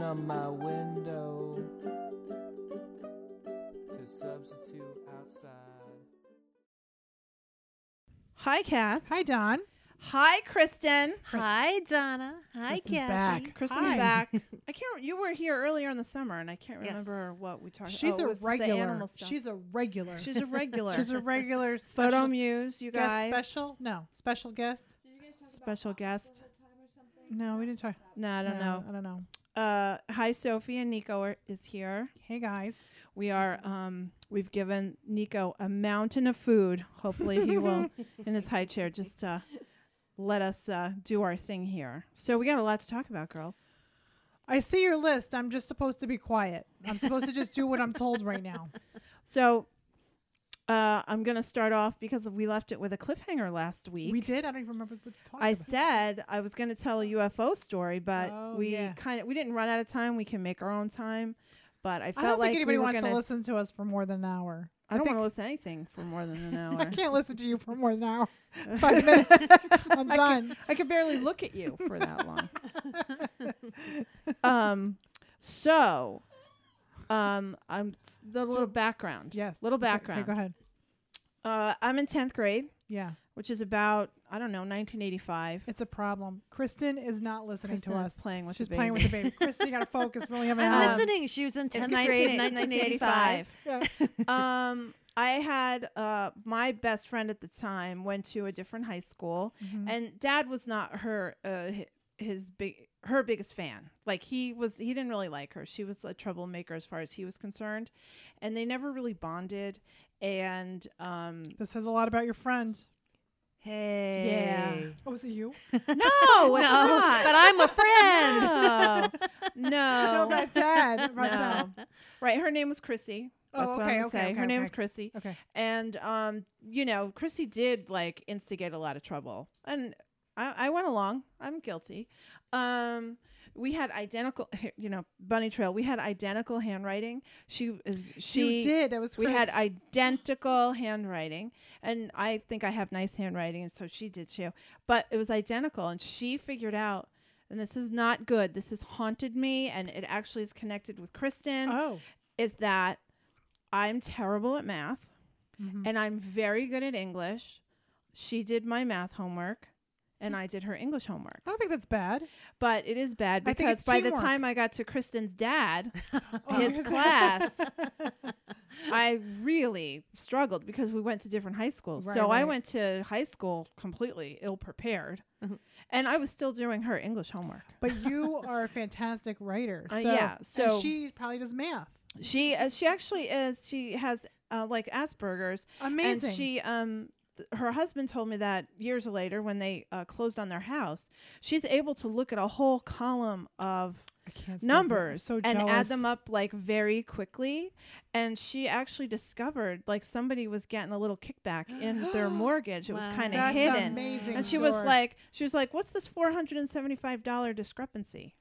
Open up my window to substitute outside. Hi, Kath. Hi, Don. Hi, Kristin. Hi, Donna. Hi, Kristin's Kathy. back. Kristin's Hi. back. I can't. You were here earlier in the summer, and I can't Yes. remember what we talked. She's oh, it a was the regular. animal stuff. She's a regular. She's a regular. She's a regular photo muse. You guest guys, special. No, special guest. special guest. No, we didn't talk. No, I don't no, know. I don't know. Uh, hi, Sophie and Nico are, is here. Hey guys. We are. Um, we've given Nico a mountain of food. Hopefully, he will in his high chair just uh, let us uh, do our thing here. So we got a lot to talk about, girls. I see your list. I'm just supposed to be quiet. I'm supposed to just do what I'm told right now. So uh, I'm going to start off because we left it with a cliffhanger last week. We did. I don't even remember what we talked I about. said I was going to tell a UFO story, but Oh, we yeah. kind of we didn't run out of time. We can make our own time, but I I felt don't like think anybody we were wants gonna, to listen to us for more than an hour. I don't want to listen to anything for more than an hour. I can't listen to you for more than an hour. Five minutes. I'm I done. I could barely look at you for that long. um, so, um, I'm s- the little background. Yes. little Okay, okay, go ahead. Uh, I'm in tenth grade, Yeah, which is about I don't know 1985. it's a problem. Kristin is not listening Kristin to is us. playing with She's the playing with the baby. Kristin, you got to focus. We only have an I'm hour. Um, listening. She was in It's 10th grade, 19- 1985. Yeah. um, I had uh, my best friend at the time went to a different high school, Mhm. and Dad was not her uh, hi- his big her biggest fan. Like he was, he didn't really like her. She was a troublemaker as far as he was concerned, and they never really bonded. And um, This says a lot about your friend. Hey. Yeah. Oh, was it you? no, it's no, not. but I'm a friend. no, No, no, dad. About no. dad. Right, her name was Chrissy. Oh, That's what okay, I'm gonna okay, say. okay, her name okay. was Chrissy. Okay. And um, you know, Chrissy did like instigate a lot of trouble, and I, I went along. I'm guilty. Um, we had identical, you know, bunny trail. We had identical handwriting. She is she. you did. That was We great. had identical handwriting, and I think I have nice handwriting, and so she did too. But it was identical, and she figured out. And this is not good. This has haunted me, and it actually is connected with Kristin. Oh. Is that I'm terrible at math Mhm. and I'm very good at English. She did my math homework and I did her English homework. I don't think that's bad. But it is bad I think because it's by the teamwork. time I got to Kristin's dad, Oh, his class, I really struggled because we went to different high schools. Right, so I right. went to high school completely ill prepared. Mhm. And I was still doing her English homework. But you are a fantastic writer. Uh, So, yeah, and so- she probably does math. She uh, she actually is she has uh, like Asperger's Amazing. And she, um, th- her husband told me that years later when they uh, closed on their house, she's able to look at a whole column of I can't stand her. I'm numbers so and add them up like very quickly. And she actually discovered like somebody was getting a little kickback in their mortgage. It was kind of hidden. amazing. And she was like, she was like, "What's this four hundred and seventy-five dollar discrepancy?"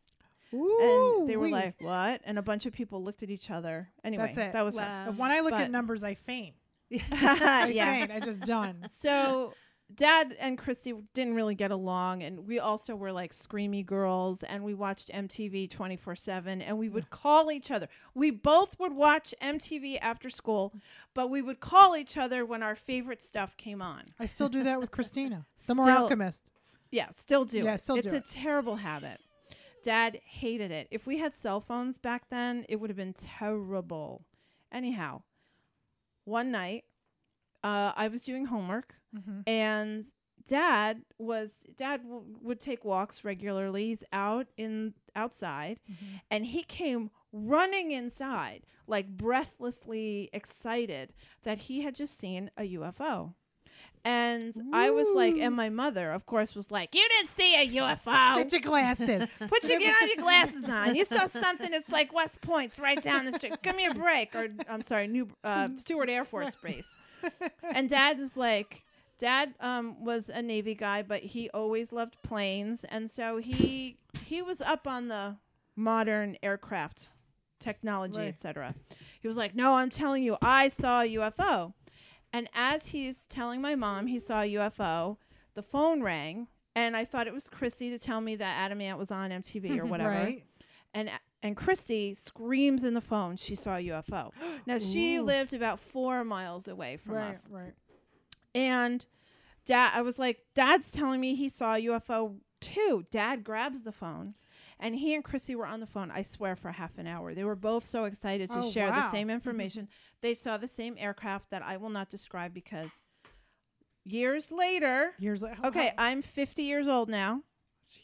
Ooh, and they were wee. like, "What?" And a bunch of people looked at each other. Anyway, that was her. When I look but- at numbers, I faint. Yeah. I just done. So dad and Christy didn't really get along and we also were like screamy girls and we watched MTV 24/7 and we would call each other. We both would watch MTV after school, but we would call each other when our favorite stuff came on. I still do that with Christina, the more alchemist. Yeah, still do. Yeah, it. still it's do a it. terrible habit. Dad hated it. If we had cell phones back then, it would have been terrible. Anyhow, one night, uh, I was doing homework Mhm. and dad was dad w- would take walks regularly he's out in outside Mhm. and he came running inside like breathlessly excited that he had just seen a UFO and I was like and my mother of course was like you didn't see a UFO Get your glasses. Put your get on your glasses on. You saw something that's like West Point's right down the street. Give me a break. Or I'm sorry, New uh, Stewart Air Force Base. And Dad is like, Dad um, was a Navy guy, but he always loved planes, and so he he was up on the modern aircraft technology, Right. etc. He was like, "No, I'm telling you, I saw a UFO." And as he's telling my mom he saw a UFO, the phone rang, and I thought it was Chrissy to tell me that Adam Ant was on MTV or whatever. Right. And and Christy screams in the phone she saw a UFO. now she Ooh. lived about four miles away from right, us, right. and dad, I was like, Dad's telling me he saw a UFO too. Dad grabs the phone. And he and Chrissy were on the phone, I swear, for half an hour. They were both so excited to Oh, share the same mm-hmm. information. they saw the same aircraft that I will not describe because years later, Years later. okay, I'm 50 years old now.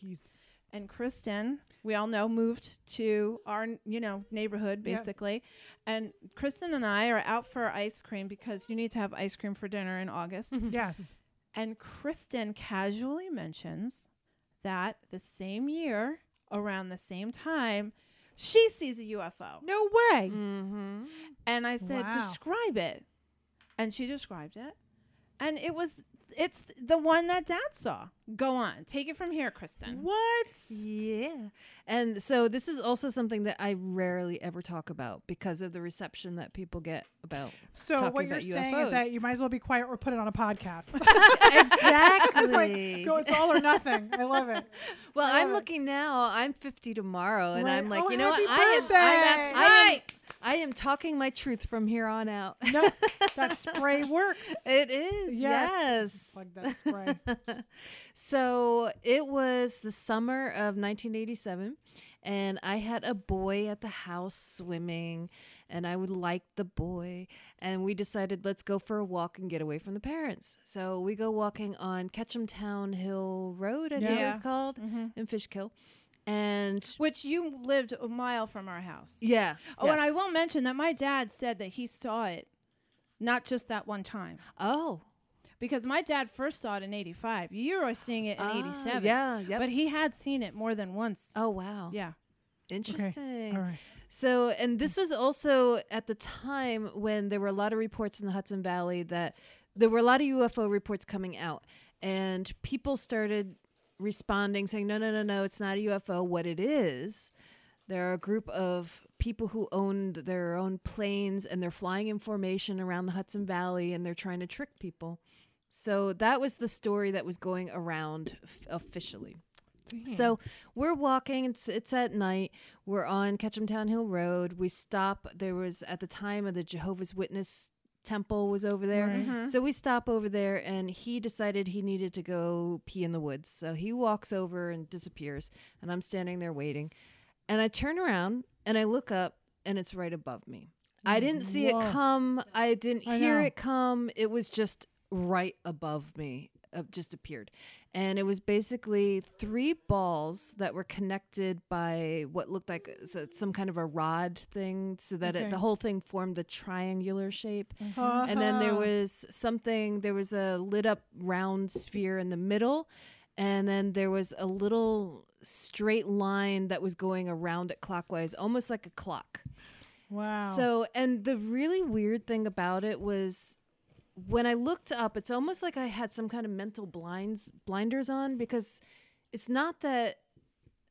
Jesus. And Kristin, we all know, moved to our, you know, neighborhood Yeah. basically. And Kristin and I are out for ice cream because you need to have ice cream for dinner in August. Mm-hmm. Yes. And Kristin casually mentions that the same year, around the same time, she sees a UFO. No way. Mm-hmm. And I said, Wow. describe it. And she described it. And it was, it's the one that dad saw. Go on. Take it from here, Kristin. What? Yeah. And so this is also something that I rarely ever talk about because of the reception that people get about. So talking what you're about saying is that you might as well be quiet or put it on a podcast. exactly. it's like go, it's all or nothing. I love it. well, I I'm it. looking now. I'm 50 tomorrow, and Right. I'm like, Oh, you know what? happy I am, birthday. I, That's I am- right. I am talking my truth from here on out. No, that spray works. It is. Yes. Yes. Like that spray. so it was the summer of 1987, and I had a boy at the house swimming, and I would like the boy. And we decided, let's go for a walk and get away from the parents. So we go walking on Ketchum Town Hill Road, I think it was called, Mhm. in Fishkill. And Which you lived a mile from our house. yeah. Oh, and I will mention that my dad said that he saw it not just that one time. Oh. Because my dad first saw it in 85. You were seeing it in Ah, 87. Yeah. Yep. But he had seen it more than once. oh, wow. Yeah. Interesting. All right. So, and this was also at the time when there were a lot of reports in the Hudson Valley that there were a lot of UFO reports coming out, and people started responding saying, no, no, no, no, it's not a UFO. What it is, there are a group of people who owned their own planes and they're flying in formation around the Hudson Valley and they're trying to trick people. So that was the story that was going around f- officially. So we're walking. It's it's at night. We're on Ketchum Town Hill Road. We stop. There was at the time of the Jehovah's Witness temple was over there. Right. Mhm. So we stop over there, and he decided he needed to go pee in the woods. So he walks over and disappears, and I'm standing there waiting. And I turn around and I look up, and it's right above me. I didn't see Whoa. it come. I didn't I hear know. it come. It was just right above me. Uh, just appeared, and it was basically three balls that were connected by what looked like some kind of a rod thing, so that Okay. it, the whole thing formed a triangular shape Uh-huh. and then there was something there was a lit up round sphere in the middle and then there was a little straight line that was going around it clockwise almost like a clock wow. so and the really weird thing about it was when i looked up it's almost like i had some kind of mental blinds blinders on because it's not that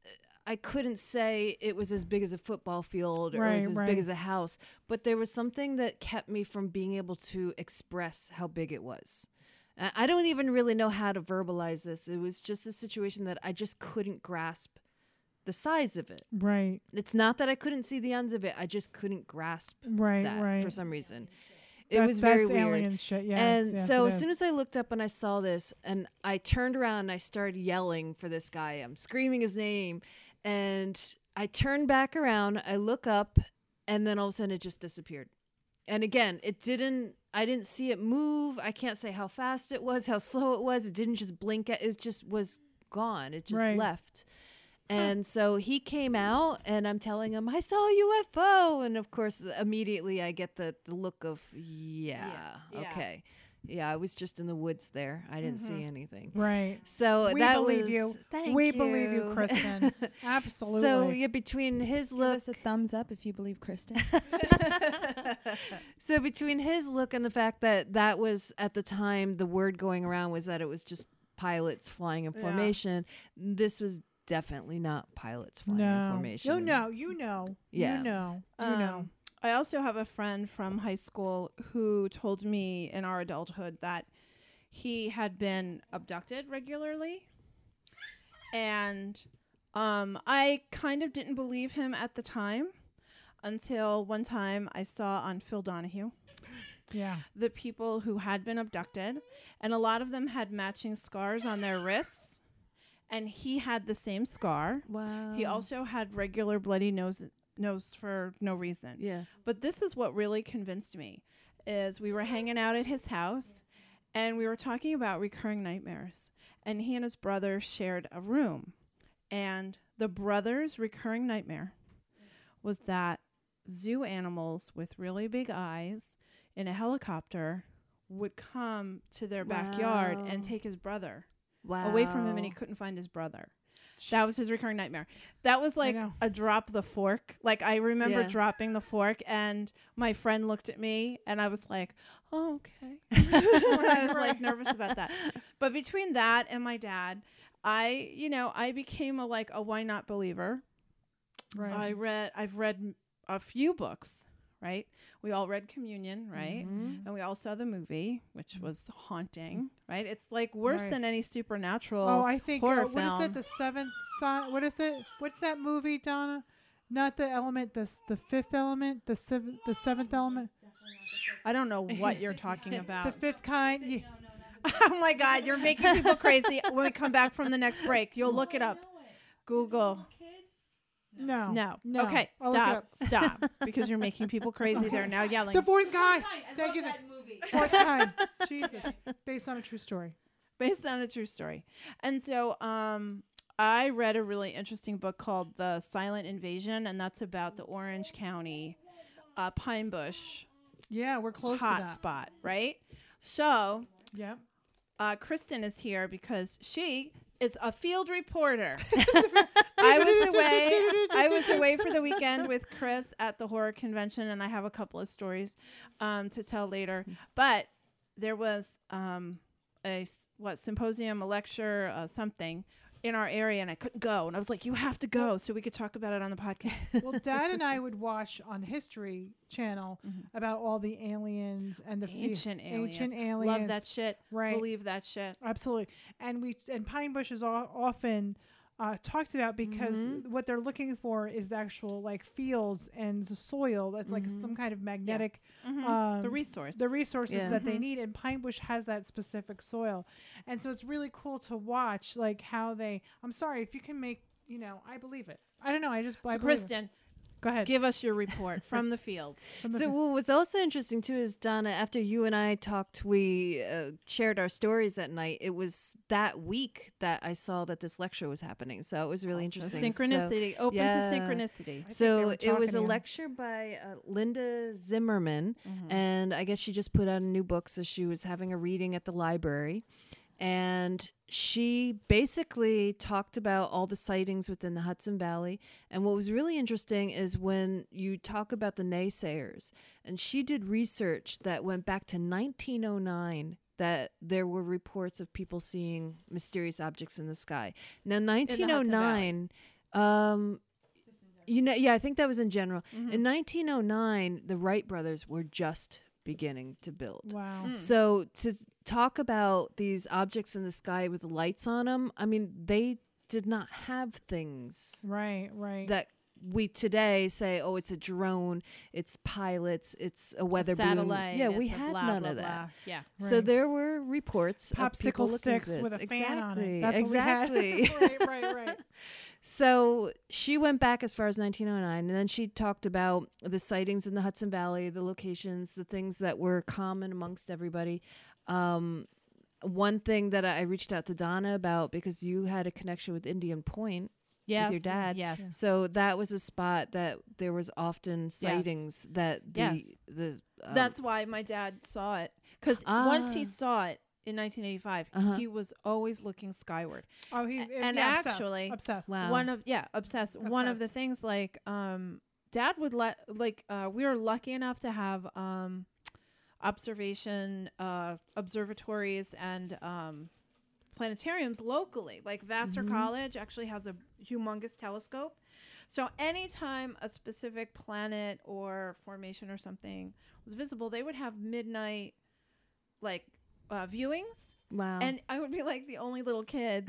uh, I couldn't say it was as big as a football field or Right, as right. big as a house, but there was something that kept me from being able to express how big it was. I don't even really know how to verbalize this. It was just a situation that I just couldn't grasp the size of it. right. It's not that I couldn't see the ends of it, I just couldn't grasp Right. that right. for some reason. It That- was very weird. shit. Yes, and yes, so as soon as I looked up and I saw this, and I turned around and I started yelling for this guy. I'm screaming his name, and I turn back around. I look up, and then all of a sudden it just disappeared. And again, it didn't. I didn't see it move. I can't say how fast it was, how slow it was. It didn't just blink. At, it just was gone. It just Right. left. And so he came out, and I'm telling him, I saw a UFO. And of course, immediately I get the, the look of, yeah, Yeah. okay. Yeah, I was just in the woods there. I didn't see mm-hmm. anything. right. So We that believe was, you. Thank we believe you, Kristin. Absolutely. So yeah, between his Give look, us a thumbs up if you believe Kristin. so between his look and the fact that that was at the time the word going around was that it was just pilots flying in Yeah. formation. This was definitely not pilots flying in no. formation. You know. You know. Yeah. You know. You Um, know. I also have a friend from high school who told me in our adulthood that he had been abducted regularly. And Um, I kind of didn't believe him at the time until one time I saw on Phil Donahue Yeah. the people who had been abducted, and a lot of them had matching scars on their wrists, and he had the same scar. Wow. He also had regular bloody nose nose for no reason. Yeah. But this is what really convinced me is we were hanging out at his house and we were talking about recurring nightmares and he and his brother shared a room and the brother's recurring nightmare was that zoo animals with really big eyes in a helicopter would come to their backyard Wow. and take his brother Wow. away from him and he couldn't find his brother. That was his recurring nightmare. That was like a drop the fork. Like I remember Yeah. dropping the fork and my friend looked at me and I was like, "Oh, okay." I was like nervous about that. But between that and my dad, I, you know, I became a like a why not believer. Right. I read I've read a few books, right? We all read Communion, right? Mhm. And we all saw the movie, which was haunting, right? It's like worse Right. than any supernatural. oh, I think uh, horror what is film. that? The seventh sign. What is it? What's that movie, Donna? Not the element. The the fifth element. The seventh. The seventh element. I don't know what you're talking about. The fifth kind. oh my God, you're making people crazy. When we come back from the next break, you'll look it up. Google. No. No. No. Okay, I'll stop. Stop. Because you're making people crazy. They're now yelling. The fourth kind. Thank you. sir. Fourth time. Jesus. Based on a true story. based on a true story. And so um I read a really interesting book called The Silent Invasion and that's about the Orange County uh, Pine Bush Yeah, we're close to hot that. spot, right? So, Yep. uh, Kristin is here because she is a field reporter. I was away. I was away for the weekend with Chris at the horror convention, and I have a couple of stories um, to tell later. But there was um, a what symposium, a lecture, uh, something in our area, and I couldn't go. And I was like, "You have to go, so we could talk about it on the podcast." Well, Dad and I would watch on History Channel about all the aliens and the fe- Mm-hmm. Ancient aliens. ancient aliens. Love that shit. Right. Believe that shit. Absolutely. And we and Pine Bush is o- often uh, talked about because Mm-hmm. what they're looking for is the actual like fields and the soil that's like some kind of magnetic Mhm. um, the resource. the resources Yeah. that they need and pine bush has that specific soil and so it's really cool to watch like how they i'm sorry if you can make you know i believe it i don't know i just I so, it. Kristin, go ahead give us your report from the field. From the- So what was also interesting too is Donna. After you and I talked, we uh, shared our stories that night. It was that week that I saw that this lecture was happening. So it was really So interesting. So- synchronicity, open yeah. to synchronicity. think they So it was a you. lecture by uh, Linda Zimmermann, Mm-hmm. and I guess she just put out a new book, so she was having a reading at the library, and she basically talked about all the sightings within the Hudson Valley. And what was really interesting is when you talk about the naysayers, and she did research that went back to 1909 that there were reports of people seeing mysterious objects in the sky. Now, 1909, um, you know, yeah, I think that was in general. Mm-hmm. In 1909, the Wright brothers were just beginning to build. wow Mm. So to talk about these objects in the sky with lights on them, I mean, they did not have things right right that we today say, oh, it's a drone, it's pilots, it's a weather balloon. satellite. Yeah, we had blah, none blah, of that. blah. Yeah. So there were reports popsicle sticks with a this. fan on it that's exactly. what we had right right right So she went back as far as 1909, and then she talked about the sightings in the Hudson Valley, the locations, the things that were common amongst everybody. Um, one thing that I reached out to Donna about because you had a connection with Indian Point Yes. with your dad. Yes. So that was a spot that there was often sightings that the Yes. the um, That's why my dad saw it. Because once he Ah. saw it in 1985, Uh-huh. he was always looking skyward. oh he and yeah, actually- obsessed Wow. One of yeah, obsessed. One of the things like um, dad would let like uh, we were lucky enough to have um, observation uh, observatories and um, planetariums locally. Like Vassar College actually has a humongous telescope. So anytime a specific planet or formation or something was visible, they would have midnight like uh, viewings, Wow. and I would be like the only little kid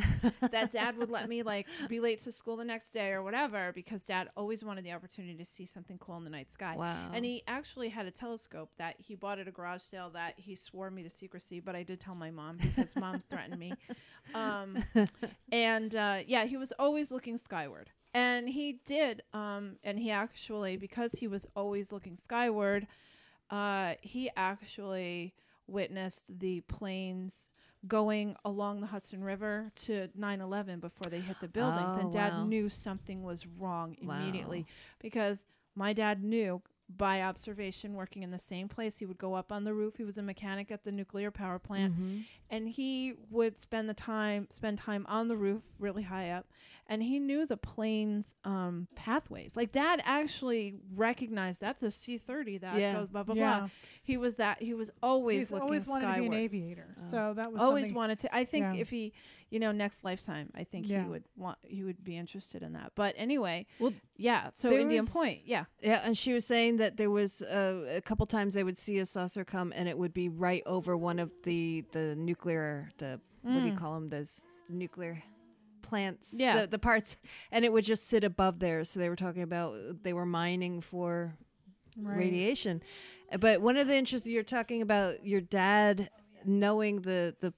that dad would let me like be late to school the next day or whatever because dad always wanted the opportunity to see something cool in the night sky. wow. And he actually had a telescope that he bought at a garage sale that he swore me to secrecy, but I did tell my mom because mom threatened me. Um, and uh, yeah, he was always looking skyward. And he did. Um, and he actually, because he was always looking skyward, uh, he actually witnessed the planes going along the Hudson River to 9 11 before they hit the buildings. Oh, and dad wow. knew something was wrong Wow. immediately because my dad knew by observation working in the same place he would go up on the roof he was a mechanic at the nuclear power plant Mhm. and he would spend the time spend time on the roof really high up and he knew the plane's um, pathways like dad actually recognized that's a c30 that Yeah. goes blah blah yeah. blah he was that he was always He's looking always wanted skyward to be an aviator. Oh. So that was always wanted to i think Yeah. if he you know next lifetime i think Yeah. he would want he would be interested in that but anyway Well, yeah so indian was- point yeah Yeah, and she was saying that there was uh, a couple times they would see a saucer come, and it would be right over one of the the nuclear the what do you Mm. call them those nuclear plants Yeah. the, the parts and it would just sit above there so they were talking about they were mining for Right. radiation. Uh, but one of the interests you're talking about your dad knowing the the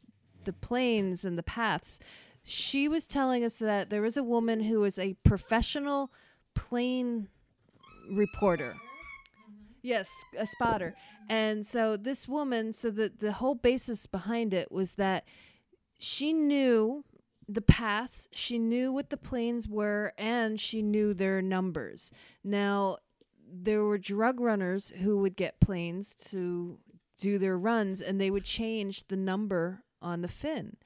the planes and the paths. She was telling us that there was a woman who was a professional plane reporter. Yes a spotter. And so this woman so the the whole basis behind it was that she knew the paths she knew what the planes were and she knew their numbers. Now there were drug runners who would get planes to do their runs and they would change the number on the fin.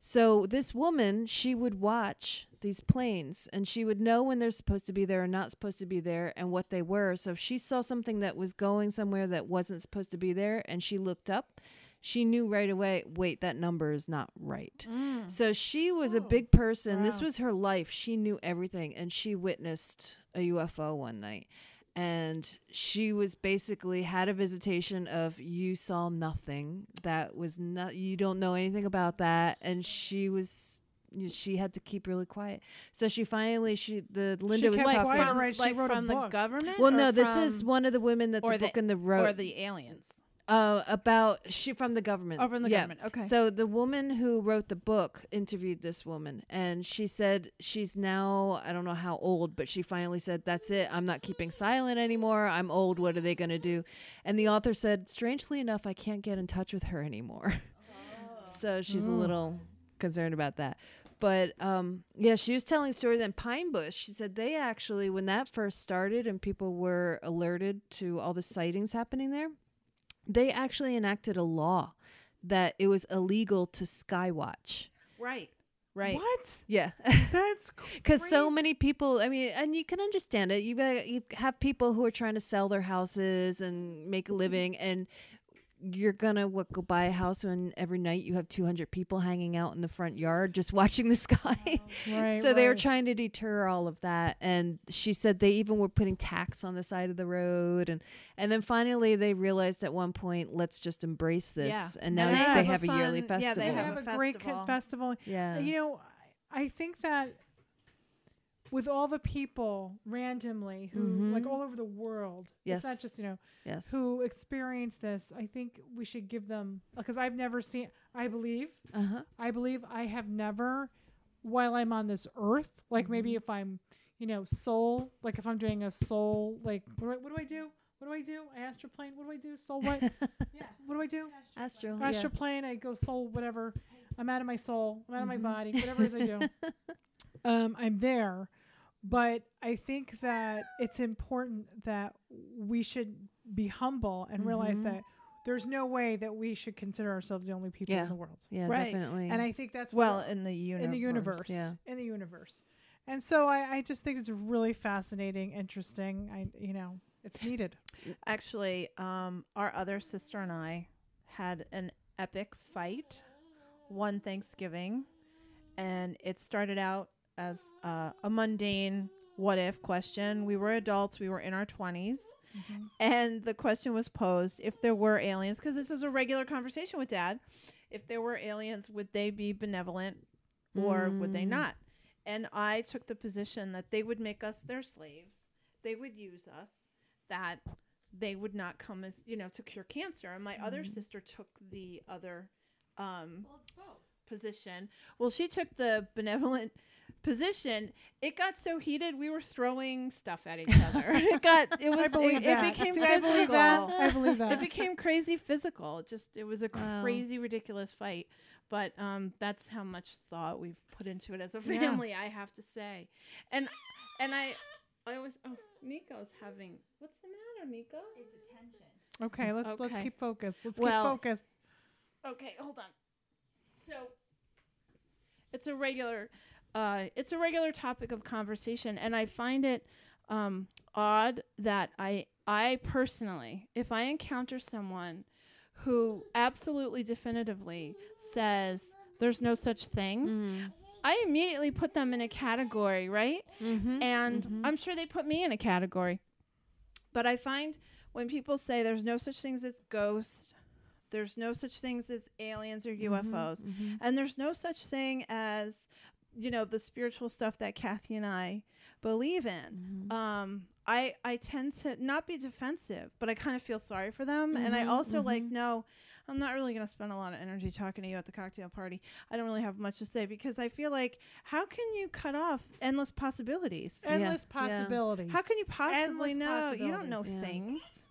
So this woman, she would watch these planes and she would know when they're supposed to be there and not supposed to be there and what they were. So if she saw something that was going somewhere that wasn't supposed to be there and she looked up, she knew right away, wait, that number is not right. Mm. So she was a oh, big person. This was her life. She knew everything and she witnessed a UFO one night. And she was basically had a visitation of you saw nothing. That was not you don't know anything about that and she was she had to keep really quiet. So she finally she the Linda was talking quiet, from, right, she like wrote a from the book. government Well, no, this is one of the women that or the the- book in the road or road the aliens uh, about she from the government. Oh, from the Yeah. government. Okay. So the woman who wrote the book interviewed this woman, and she said she's now I don't know how old, but she finally said, "That's it. I'm not keeping silent anymore. I'm old. What are they going to do?" And the author said, "Strangely enough, I can't get in touch with her anymore." so she's a Mm. little concerned about that. But um, yeah, she was telling a story. Then Pine Bush, she said they actually, when that first started and people were alerted to all the sightings happening there, they actually enacted a law that it was illegal to skywatch. right. Right. What? Yeah. That's Because so many people, I mean, and you can understand it. You got you have people who are trying to sell their houses and make a mm-hmm. living, and you're gonna what go buy a house when every night you have 200 people hanging out in the front yard just watching the sky. Right, so they were trying to deter all of that, and she said they even were putting tax on the side of the road, and and then finally they realized at one point, let's just embrace this, Yeah. and now And they they, have have a a yearly fun- yeah, festival. they They have have a a great festival. kid festival. yeah. You know, I I think that with all the people randomly who like Mhm. all over the world, it's not Yes. just you know yes. who experience this. I think we should give them because I've never seen. I believe Uh huh. I believe I have never, while I'm on this earth, like maybe Mm-hmm. if I'm, you know, soul, like if I'm doing a soul, like what do I, what do I do? What do I do? I astroplane. What do I do? Soul what? yeah. What do I do? Astro. yeah. Astroplane. I go soul whatever. I'm out of my soul. I'm out of Mhm. my body. Whatever it is I do. um, I'm there. But I think that it's important that we should be humble and realize Mhm. that there's no way that we should consider ourselves the only people Yeah. in the world. Yeah, Right. definitely. And I think that's Well, in the universe. in the universe. yeah. In the universe. And so I, I just think it's really fascinating, interesting. I you know, it's needed. Actually, um, our other sister and I had an epic fight one Thanksgiving, and it started out as uh, a mundane what if question. We were adults, we were in our 20s. Mm-hmm. And the question was posed if there were aliens, because this is a regular conversation with dad. If there were aliens, would they be benevolent or would they Mm. not? And I took the position that they would make us their slaves, they would use us, that they would not come as, you know, to cure cancer. And my other sister took the other um, position. Well, she took the benevolent position. It got so heated, we were throwing stuff at each other. it got, it was, I it, it became See, I believe physical that. I believe that. it became crazy physical. Just it was a Wow. crazy, ridiculous fight. But um, that's how much thought we've put into it as a Yeah. family. I have to say, and and I, I always oh Nico's having what's the matter, Nico? It's attention. Okay, let's let's keep focused. Let's Well- keep focused. Okay, hold on. So it's a regular uh it's a regular topic of conversation and I find it um odd that I I personally if I encounter someone who absolutely definitively says there's no such thing, Mm. I immediately put them in a category, right? Mm-hmm. and mhm. I'm sure they put me in a category. But I find when people say there's no such things as ghosts, there's no such things as aliens or UFOs, Mhm. and there's no such thing as you know the spiritual stuff that Kathy and I believe in. Mhm. Um, I I tend to not be defensive, but I kind of feel sorry for them, and I Mhm, also like mhm. no. I'm not really going to spend a lot of energy talking to you at the cocktail party. I don't really have much to say because I feel like how can you cut off endless possibilities? Endless yeah. possibilities. How can you possibly Endless know? You don't know. Yeah. things.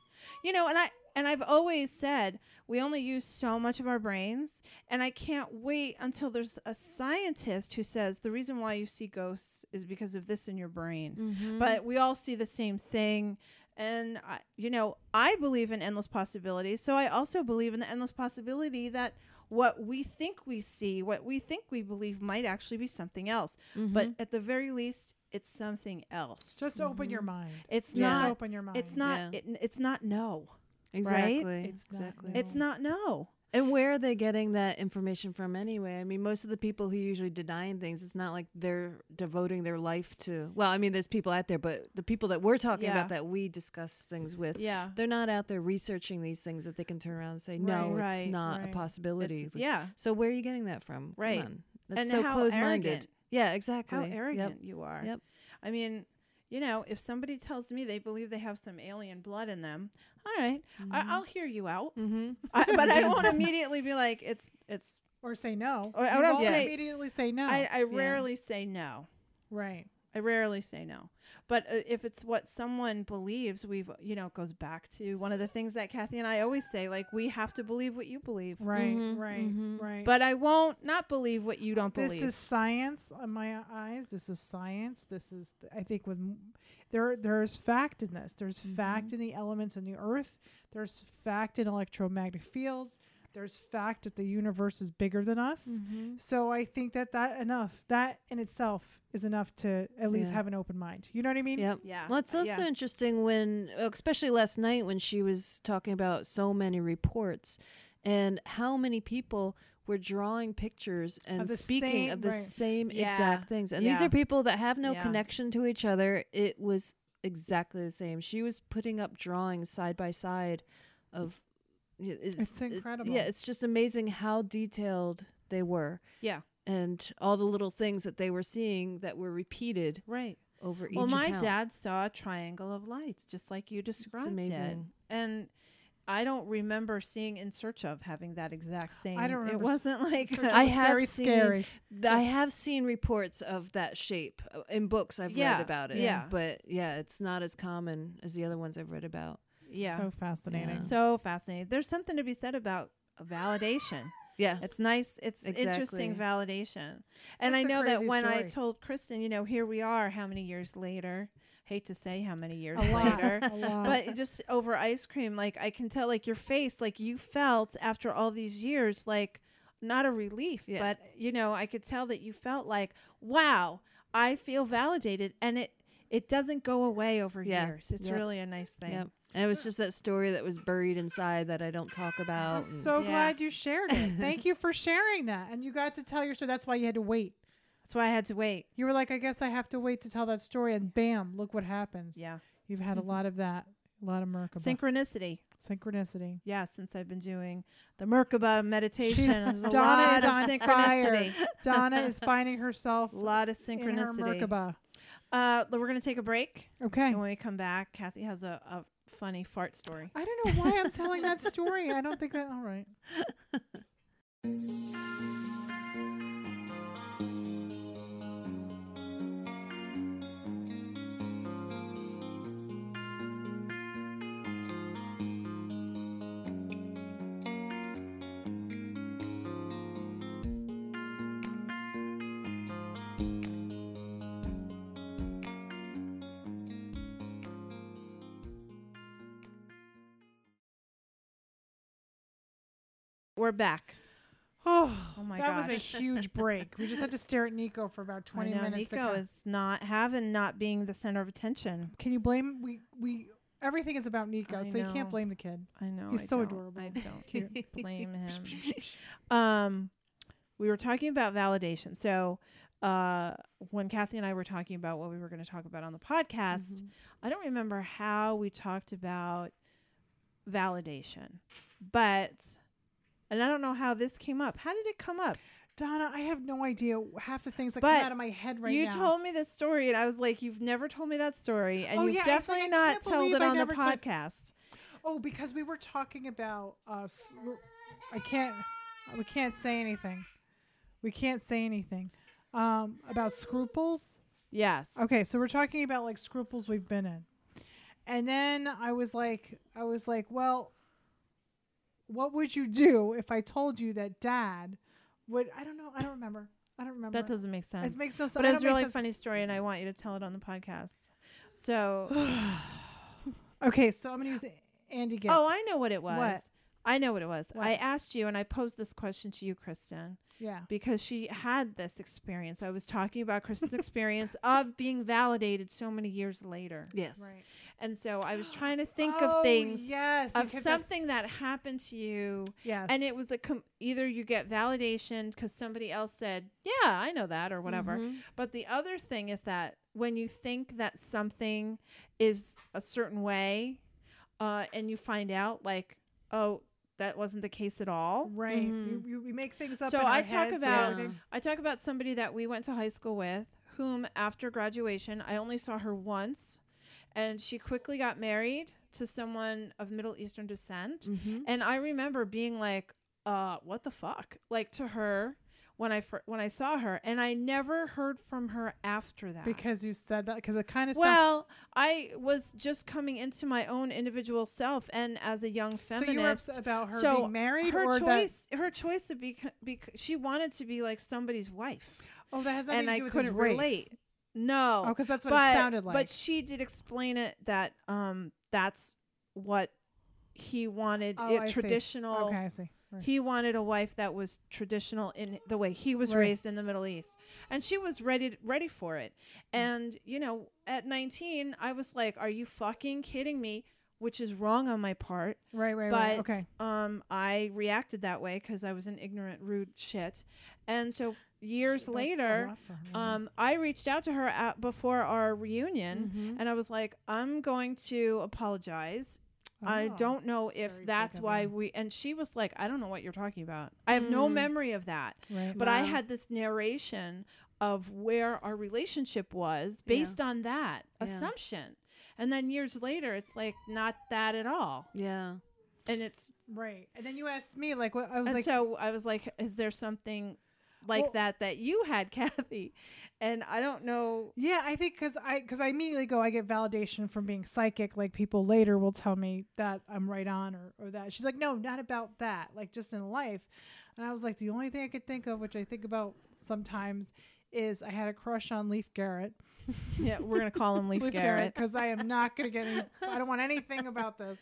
You know, and I and I've always said we only use so much of our brains, and I can't wait until there's a scientist who says the reason why you see ghosts is because of this in your brain. Mhm. But we all see the same thing. And I, you know, I believe in endless possibilities. So I also believe in the endless possibility that what we think we see, what we think we believe might actually be something else. But Mhm. at the very least, it's something else. Just open your mind. It's Just not. open your mind. It's not. Yeah. It, it's not no. Exactly. It's not exactly. no. It's not no. And where are they getting that information from anyway? I mean, most of the people who usually denying things, it's not like they're devoting their life to. Well, I mean, there's people out there, but the people that we're talking Yeah. about that we discuss things with, Yeah. they're not out there researching these things that they can turn around and say, no, Right. Right, it's not right. a possibility. It's- yeah. So where are you getting that from? Come Right. on. That's And so how close-minded. Yeah, exactly. How Yep. arrogant you are. Yep. I mean, you know, if somebody tells me they believe they have some alien blood in them, all right, I, I'll hear you out. Mm-hmm. I, but I don't immediately be like, it's it's. or say no. Or I don't won't say- immediately say no. I, I rarely say no. right. I rarely say no. But uh, if it's what someone believes, we've you know it goes back to one of the things that Kathy and I always say, like we have to believe what you believe. Right. Mhm, Right. mhm. Right. But I won't not believe what you don't this believe. This is science in my eyes. This is science. This is, I think, with m- there, there's fact in this. There's fact in the elements in the earth. There's fact in electromagnetic fields. There's fact that the universe is bigger than us. Mm-hmm. So I think that that enough, that in itself is enough to at least Yeah. have an open mind. You know what I mean? Yep. yeah. Well, it's uh, also yeah. interesting when, especially last night, when she was talking about so many reports and how many people were drawing pictures and the speaking same- of the right. same Yeah. exact things. And these are people that have no Yeah. connection to each other. It was exactly the same. She was putting up drawings side by side of. Yeah, It's incredible. yeah, it's just amazing how detailed they were. Yeah. And all the little things that they were seeing that were repeated right. over each Well, my account. dad saw a triangle of lights, just like you described it, amazing. and I don't remember seeing in search of having that exact same. I don't remember. It wasn't like I was have very seen- scary. Th- I have seen reports of that shape uh, in books I've Yeah, read about it. yeah. But yeah, it's not as common as the other ones I've read about. Yeah, So fascinating. Yeah. so fascinating. There's something to be said about validation. Yeah. It's nice. It's interesting validation. And That's I a know that crazy when I told Kristin, you know, here we are, how many years later? Hate to say how many years A lot. later. a lot. but just over ice cream, like I can tell, like your face, like you felt after all these years, like not a relief, Yeah. but you know, I could tell that you felt like, wow, I feel validated, and it it doesn't go away over Yeah. years. It's Yep. really a nice thing. Yep. And it was just that story that was buried inside that I don't talk about. I'm so Yeah. glad you shared it. Thank you for sharing that. And you got to tell your story. That's why you had to wait. That's why I had to wait. You were like, I guess I have to wait to tell that story, and bam, look what happens. Yeah. You've had a lot of that, a lot of Merkaba. Synchronicity. Synchronicity. Yeah, since I've been doing the Merkaba meditation, there's a Donna lot is of on synchronicity. Donna is finding herself A lot of in her synchronicity. Merkaba. Uh, we're gonna take a break, Okay. and when we come back, Kathy has a, a funny fart story. I don't know why I'm telling that story. I don't think that. All right. We're back. Oh, Oh my that was a huge break. We just had to stare at Nico for about 20 I know, minutes. Nico is not having not being the center of attention. Can you blame we we everything is about Nico, I so you can't blame the kid. I know. He's I so adorable. I don't blame him. Um, we were talking about validation. So, uh, when Kathy and I were talking about what we were going to talk about on the podcast, Mm-hmm. I don't remember how we talked about validation, but, and I don't know how this came up. How did it come up? Donna, I have no idea half the things that But come out of my head right you now. You told me this story, and I was like, "You've never told me that story, and Oh, you've yeah, it's like, definitely not told it I on the podcast." Oh, because we were talking about uh I can't we can't say anything. We can't say anything. Um about scruples. Yes. Okay, so we're talking about like scruples we've been in. And then I was like I was like, well, what would you do if I told you that dad would I don't know, I don't remember. I don't remember. That doesn't make sense. it makes no sense. but it's a really funny story, and I want you to tell it on the podcast. So, Okay, so I'm gonna use Andy Gibb. oh, I know what it was. What? I know what it was. What? I asked you, and I posed this question to you, Kristin, yeah. because she had this experience. I was talking about Kristin's experience of being validated so many years later, Yes. Right. and so I was trying to think Oh, of things yes, of something that happened to you, Yes. and it was a com- either you get validation because somebody else said, "Yeah, I know that," or whatever. Mhm. But the other thing is that when you think that something is a certain way, uh, and you find out like, oh, that wasn't the case at all. right. Mhm. You, you, we make things up. So in our I talk heads about- everything. I talk about somebody that we went to high school with, whom after graduation I only saw her once, and she quickly got married to someone of Middle Eastern descent. Mhm. And I remember being like, uh, what the fuck? Like to her when I fir- when I saw her, and I never heard from her after that. because you said that because it kind of well, I was just coming into my own individual self, and as a young so feminist, upset about her so being married her or choice, her choice to be, because she wanted to be like somebody's wife, oh that has nothing and to I do with couldn't race. relate. No, Oh, because that's what but it sounded like. but she did explain it that um that's what he wanted. Oh, it I see. traditional. okay, I see. Right. He wanted a wife that was traditional in the way he was Right. raised in the Middle East, and she was ready ready for it. Mm. And you know, at 19, I was like, "Are you fucking kidding me?" Which is wrong on my part, right, right, but right. Okay. um, I reacted that way because I was an ignorant, rude shit. And so years a later, her. um, I reached out to her at, before our reunion, Mhm. and I was like, "I'm going to apologize I Oh, don't know that's if that's why you. we and she was like, I don't know what you're talking about. I have no Mm. memory of that. right. But I had this narration of where our relationship was Yeah. based on that Yeah. assumption. And then years later it's like not that at all. Yeah. And it's right. And then you asked me like what I was and like so I was like, is there something like Well- that that you had, Kathy? And I don't know. Yeah, I think because I because I immediately go, I get validation from being psychic. Like people later will tell me that I'm right on or or that. She's like, no, not about that. Like just in life. And I was like, the only thing I could think of, which I think about sometimes, is I had a crush on Leif Garrett. Yeah, we're gonna call him Leif, Garrett. because I am not gonna get any. I don't want anything about this.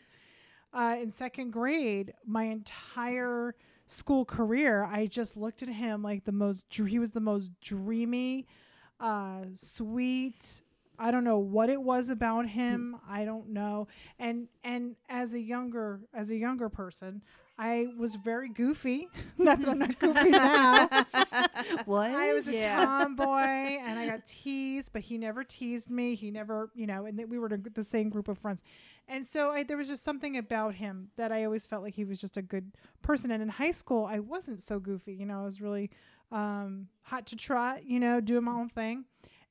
Uh, in second grade, my entire school career, I just looked at him like the most. He was the most dreamy, uh, sweet. I don't know what it was about him. I don't know. And and as a younger as a younger person, I was very goofy. not that I'm not goofy now. what? I was a Yeah. tomboy and I got teased, but he never teased me. He never, you know, and we were the the same group of friends. And so I, there was just something about him that I always felt like he was just a good person. And in high school, I wasn't so goofy. You know, I was really um, hot to trot, you know, doing my own thing.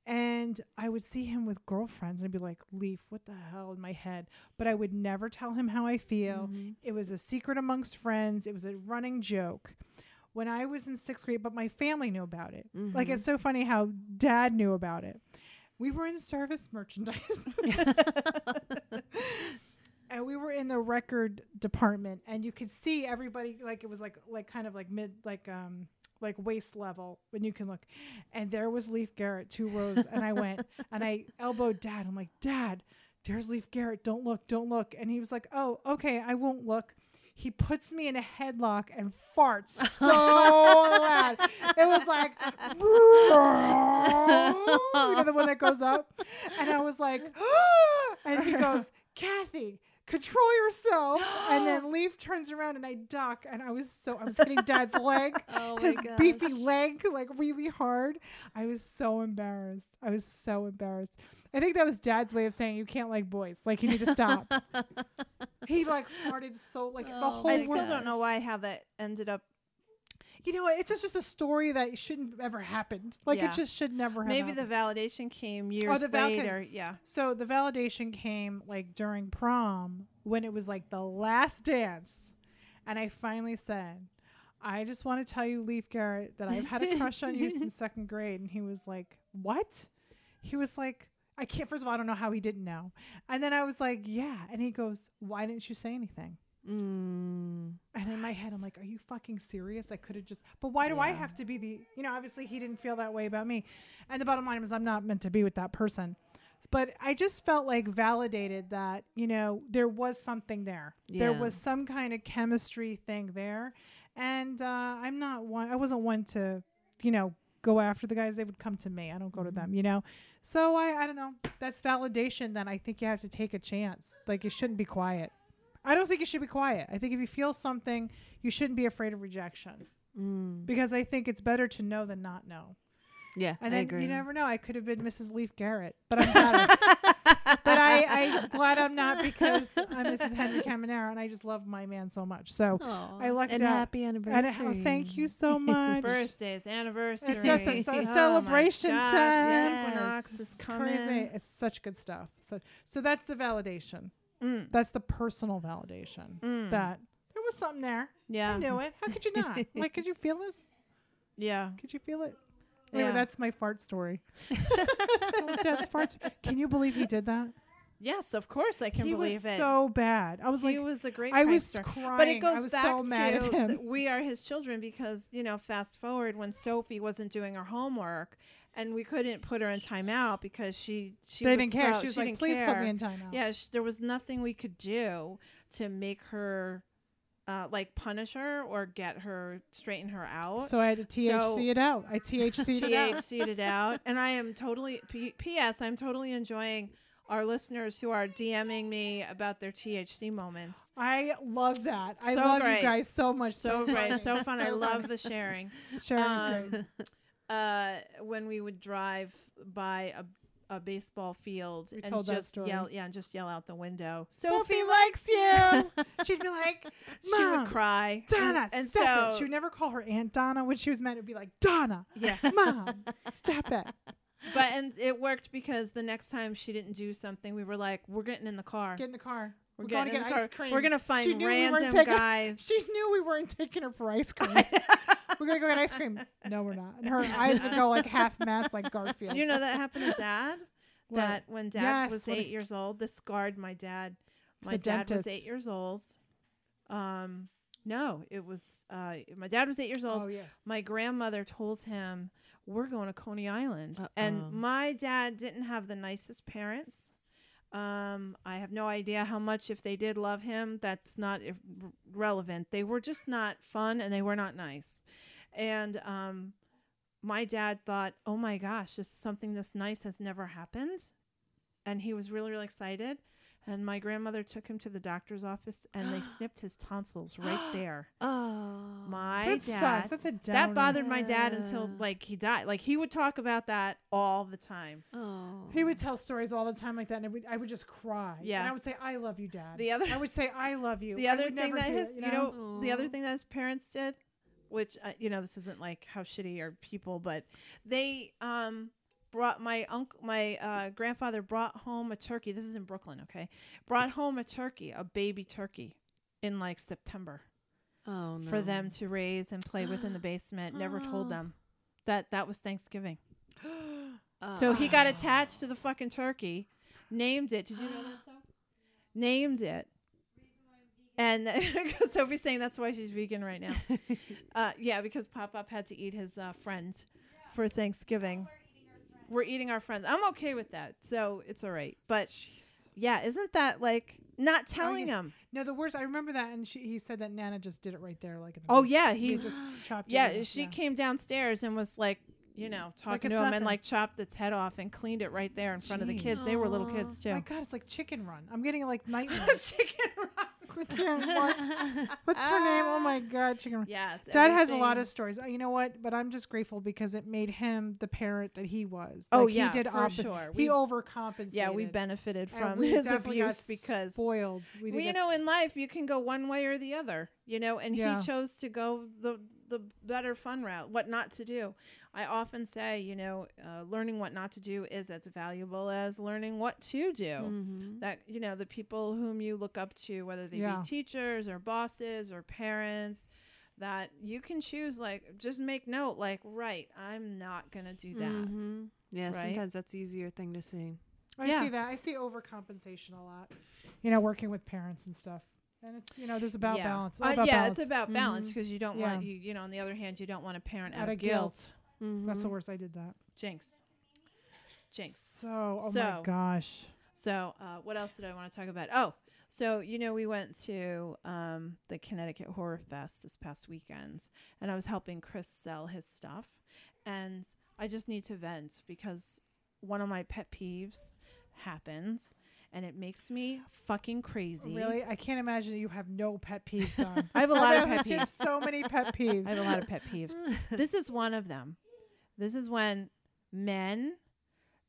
And I would see him with girlfriends and I'd be like, Leif, what the hell in my head? But I would never tell him how I feel. It was a secret amongst friends, it was a running joke. When I was in sixth grade, but my family knew about it. Like, it's so funny how dad knew about it. We were in service merchandise. and we were in the record department and you could see everybody like it was like like kind of like mid like um like waist level when you can look. And there was Leif Garrett two rows and i went and i elbowed dad. I'm like dad there's Leif Garrett. Don't look don't look. And he was like oh okay i won't look. He puts me in a headlock and farts so loud. It was like, you know, the one that goes up. And I was like, and he goes, Kathy, control yourself. And then Leif turns around and I duck. And I was so, I was hitting dad's leg, Oh my his beefy leg, like really hard. I was so embarrassed. I was so embarrassed. I think that was dad's way of saying you can't like boys. Like you need to stop. he like farted so like the Oh whole I still world. don't know why how that ended up. You know what? It's just, just a story that shouldn't ever happened. Like Yeah. it just should never have Maybe the validation came years the val- later. Yeah. So the validation came like during prom when it was like the last dance. And I finally said, I just want to tell you, Leif Garrett, that I've had a crush on you since second grade. And he was like, What? He was like, I can't, first of all, I don't know how he didn't know. And then I was like, Yeah. And he goes, Why didn't you say anything? Mm. And in my head, I'm like, are you fucking serious? I could have just, but why do I have to be the, you know, obviously he didn't feel that way about me. And the bottom line is, I'm not meant to be with that person. But I just felt like validated that, you know, there was something there. There was some kind of chemistry thing there. And uh, I'm not one, I wasn't one to, you know, go after the guys. They would come to me. I don't go to them, you know? So I, I don't know. That's validation. Then I think you have to take a chance. Like you shouldn't be quiet. I don't think you should be quiet. I think if you feel something, you shouldn't be afraid of rejection Mm. because I think it's better to know than not know. Yeah, And I then agree. you never know. I could have been Mrs. Leif Garrett, but I'm glad. I'm, but I, I'm glad I'm not because I'm Mrs. Henry Caminera, and I just love my man so much. So Aw, I lucked and out. happy anniversary. and, oh, thank you so much. Birthdays, anniversaries. It's just a- Oh celebration gosh, time. the Equinox is It's coming. crazy. It's such good stuff. So, so that's the validation. Mm, That's the personal validation mm. that there was something there. Yeah. I knew it. How could you not? like, could you feel this? Yeah. Could you feel it? Anyway, Yeah. that's my fart story. Dad's fart. Can you believe he did that? Yes, of course I can he believe was it. so bad. I was he like, was a great I was crying. But it I goes was back so mad to at him. th- we are his children because you know, fast forward when Sophie wasn't doing her homework, and we couldn't put her in timeout because she she they was didn't care. so- she was she like, please put me in timeout. Yeah, sh- there was nothing we could do to make her, uh, like punish her or get her straighten her out. So I had to THC So- it out. I THC'd it out. THC'd it out, and I am totally. P- P.S. I'm totally enjoying our listeners who are DMing me about their THC moments. I love that. I love great. you guys so much. So great, so fun. I love the sharing. Sharing's Um, great. Uh, when we would drive by a a baseball field We and just yell, yeah, and just yell out the window. Sophie likes you. She'd be like, She would cry. Donna, and stop so it. She would never call her Aunt Donna when she was mad. It would be like, Donna, yeah, Mom, stop it. but and it worked because the next time she didn't do something, we were like, "We're getting in the car. Get in the car. We're, We're going to get ice car. cream. We're gonna find knew we random guys." She knew we weren't taking her for ice cream. we're gonna go get ice cream. No, we're not. And her eyes would go like half mast, like Garfield. Do you know that happened to Dad? What? that when Dad Yes, was eight years old, this scarred my dad. My the dad was eight years old. Um, no, it was uh, my dad was eight years old. Oh yeah. my grandmother told him we're going to Coney Island, Uh-oh. and my dad didn't have the nicest parents. Um, I have no idea how much if they did love him. That's not relevant. They were just not fun, and they were not nice. And um, my dad thought, "Oh my gosh, this something this nice has never happened," and he was really really excited. And my grandmother took him to the doctor's office and they snipped his tonsils right there. Oh. My that dad. sucks. That's a downer. That bothered my dad until like he died. Like he would talk about that all the time. Oh. He would tell stories all the time like that, and I would, I would just cry. Yeah. and I would say, "I love you, Dad." The other I would say, "I love you." the other thing that his it, you know, the other thing that his parents did, which uh, you know this isn't like how shitty are people, but they um brought my uncle my uh, grandfather brought home a turkey. This is in Brooklyn, okay? Brought home a turkey, a baby turkey, in like September Oh no. for them to raise and play with in the basement. Never told Oh. them that that was Thanksgiving. So he got attached to the fucking turkey, named it. Did you know that? Soph? Named it. And Sophie's saying that's why she's vegan right now. uh, yeah, because Pop Up had to eat his uh, friend for Thanksgiving. We're eating our friends. I'm okay with that, so it's all right. But yeah, isn't that like not telling yeah. him? No, the worst. I remember that, and she, he said that Nana just did it right there, like. In the Oh yeah, He he just chopped. it yeah with- she came downstairs and was like, you know, talking it's to him nothing. and like chopped its head off and cleaned it right there in front of the Jeez. kids. They were little kids too. My God, it's like Chicken Run. I'm getting like nightmares. Chicken Run. I What's her name? Oh my God, Chicken Yes. Dad has a lot of stories. Uh, You know what? But I'm just grateful because it made him the parent that he was. Oh, Like, yeah, he did for oppo- sure. He We- overcompensated. Yeah, we benefited from we his abuse because spoiled. We well, you know, in life you can go one way or the other, you know, and Yeah. he chose to go the the better fun route, what not to do. I often say, you know, uh, learning what not to do is as valuable as learning what to do. Mhm. That you know, the people whom you look up to, whether they Yeah. be teachers or bosses or parents, that you can choose. Like, just make note, like, right, I'm not gonna do that. Mhm. Yeah, Right? sometimes that's the easier thing to see. I yeah. see that. I see overcompensation a lot. You know, working with parents and stuff. And it's you know, there's about yeah. balance. All Uh, yeah, balance. it's about balance because you don't Yeah. want you. You know, on the other hand, you don't want a parent out, out of of guilt. Guilt. That's the Mhm. worst. I did that. Jinx. Jinx. So, oh So- my gosh. So, uh, what else did I want to talk about? Oh, so you know, we went to um, the Connecticut Horror Fest this past weekend, and I was helping Chris sell his stuff, and I just need to vent because one of my pet peeves happens, and it makes me fucking crazy. Really, I can't imagine you have no pet peeves. Done. I have a lot of pet peeves. so many pet peeves. I have a lot of pet peeves. this is one of them. This is when men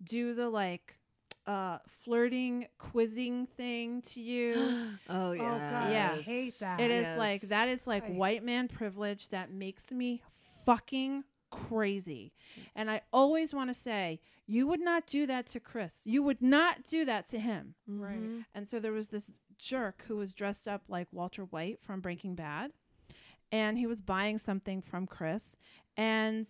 do the like uh flirting quizzing thing to you. oh yeah. God, I hate that. It is like that is like I- white man privilege that makes me fucking crazy. And I always want to say, you would not do that to Chris. You would not do that to him. Right. Mhm. And so there was this jerk who was dressed up like Walter White from Breaking Bad, and he was buying something from Chris, and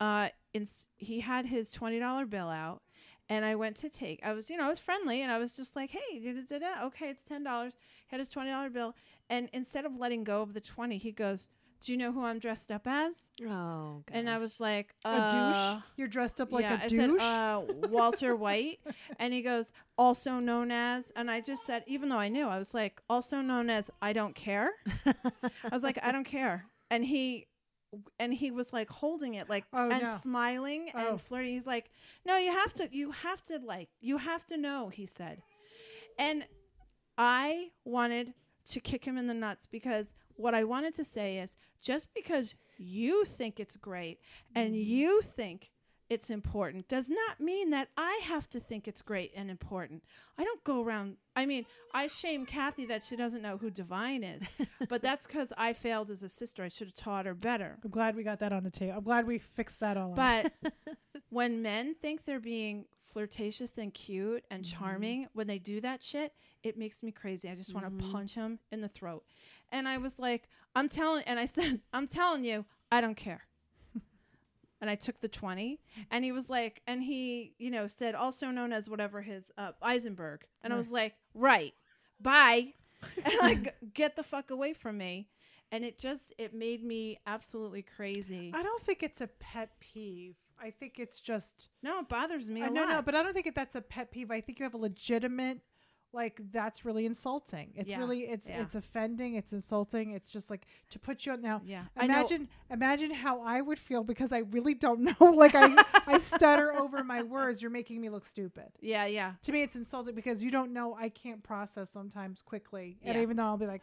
uh, ins- he had his twenty dollar bill out, and I went to take. I was, you know, I was friendly, and I was just like, "Hey, da, da, da, da. okay, it's ten dollars." He had his twenty dollar bill, and instead of letting go of the twenty, he goes, "Do you know who I'm dressed up as?" Oh. And I was like, a uh, douche. You're dressed up like yeah, a I douche. said, uh, Walter White. and he goes, also known as, and I just said, even though I knew, I was like, also known as I don't care. I was like, I don't care. And he, and he was like holding it like Oh, and no. smiling Oh. and flirting. He's like, no, you have to, you have to like, you have to know, he said. And I wanted to kick him in the nuts because what I wanted to say is just because you think it's great and mm-hmm. you think it's important does not mean that I have to think it's great and important. I don't go around. I mean, I shame Kathy that she doesn't know who Divine is, but that's because I failed as a sister. I should have taught her better. I'm glad we got that on the table. I'm glad we fixed that all. up. But when men think they're being flirtatious and cute and Mm-hmm. charming, when they do that shit, it makes me crazy. I just want Mm-hmm. to punch him in the throat. And I was like, I'm telling, and I said, I'm telling you, I don't care. And I took the 20, and he was like, and he, you know, said, also known as whatever his, uh, Eisenberg. And I was like, right, bye. and like, get the fuck away from me. And it just, it made me absolutely crazy. I don't think it's a pet peeve. I think it's just no, it bothers me a I no lot. no, but I don't think it, that's a pet peeve. I think you have a legitimate like that's really insulting. It's Yeah, really it's yeah. it's offending. It's insulting. It's just like to put you on now. Yeah. Imagine imagine how I would feel because I really don't know. Like I I stutter over my words. You're making me look stupid. Yeah, yeah. To me, it's insulting because you don't know. I can't process sometimes quickly, and even though I'll be like,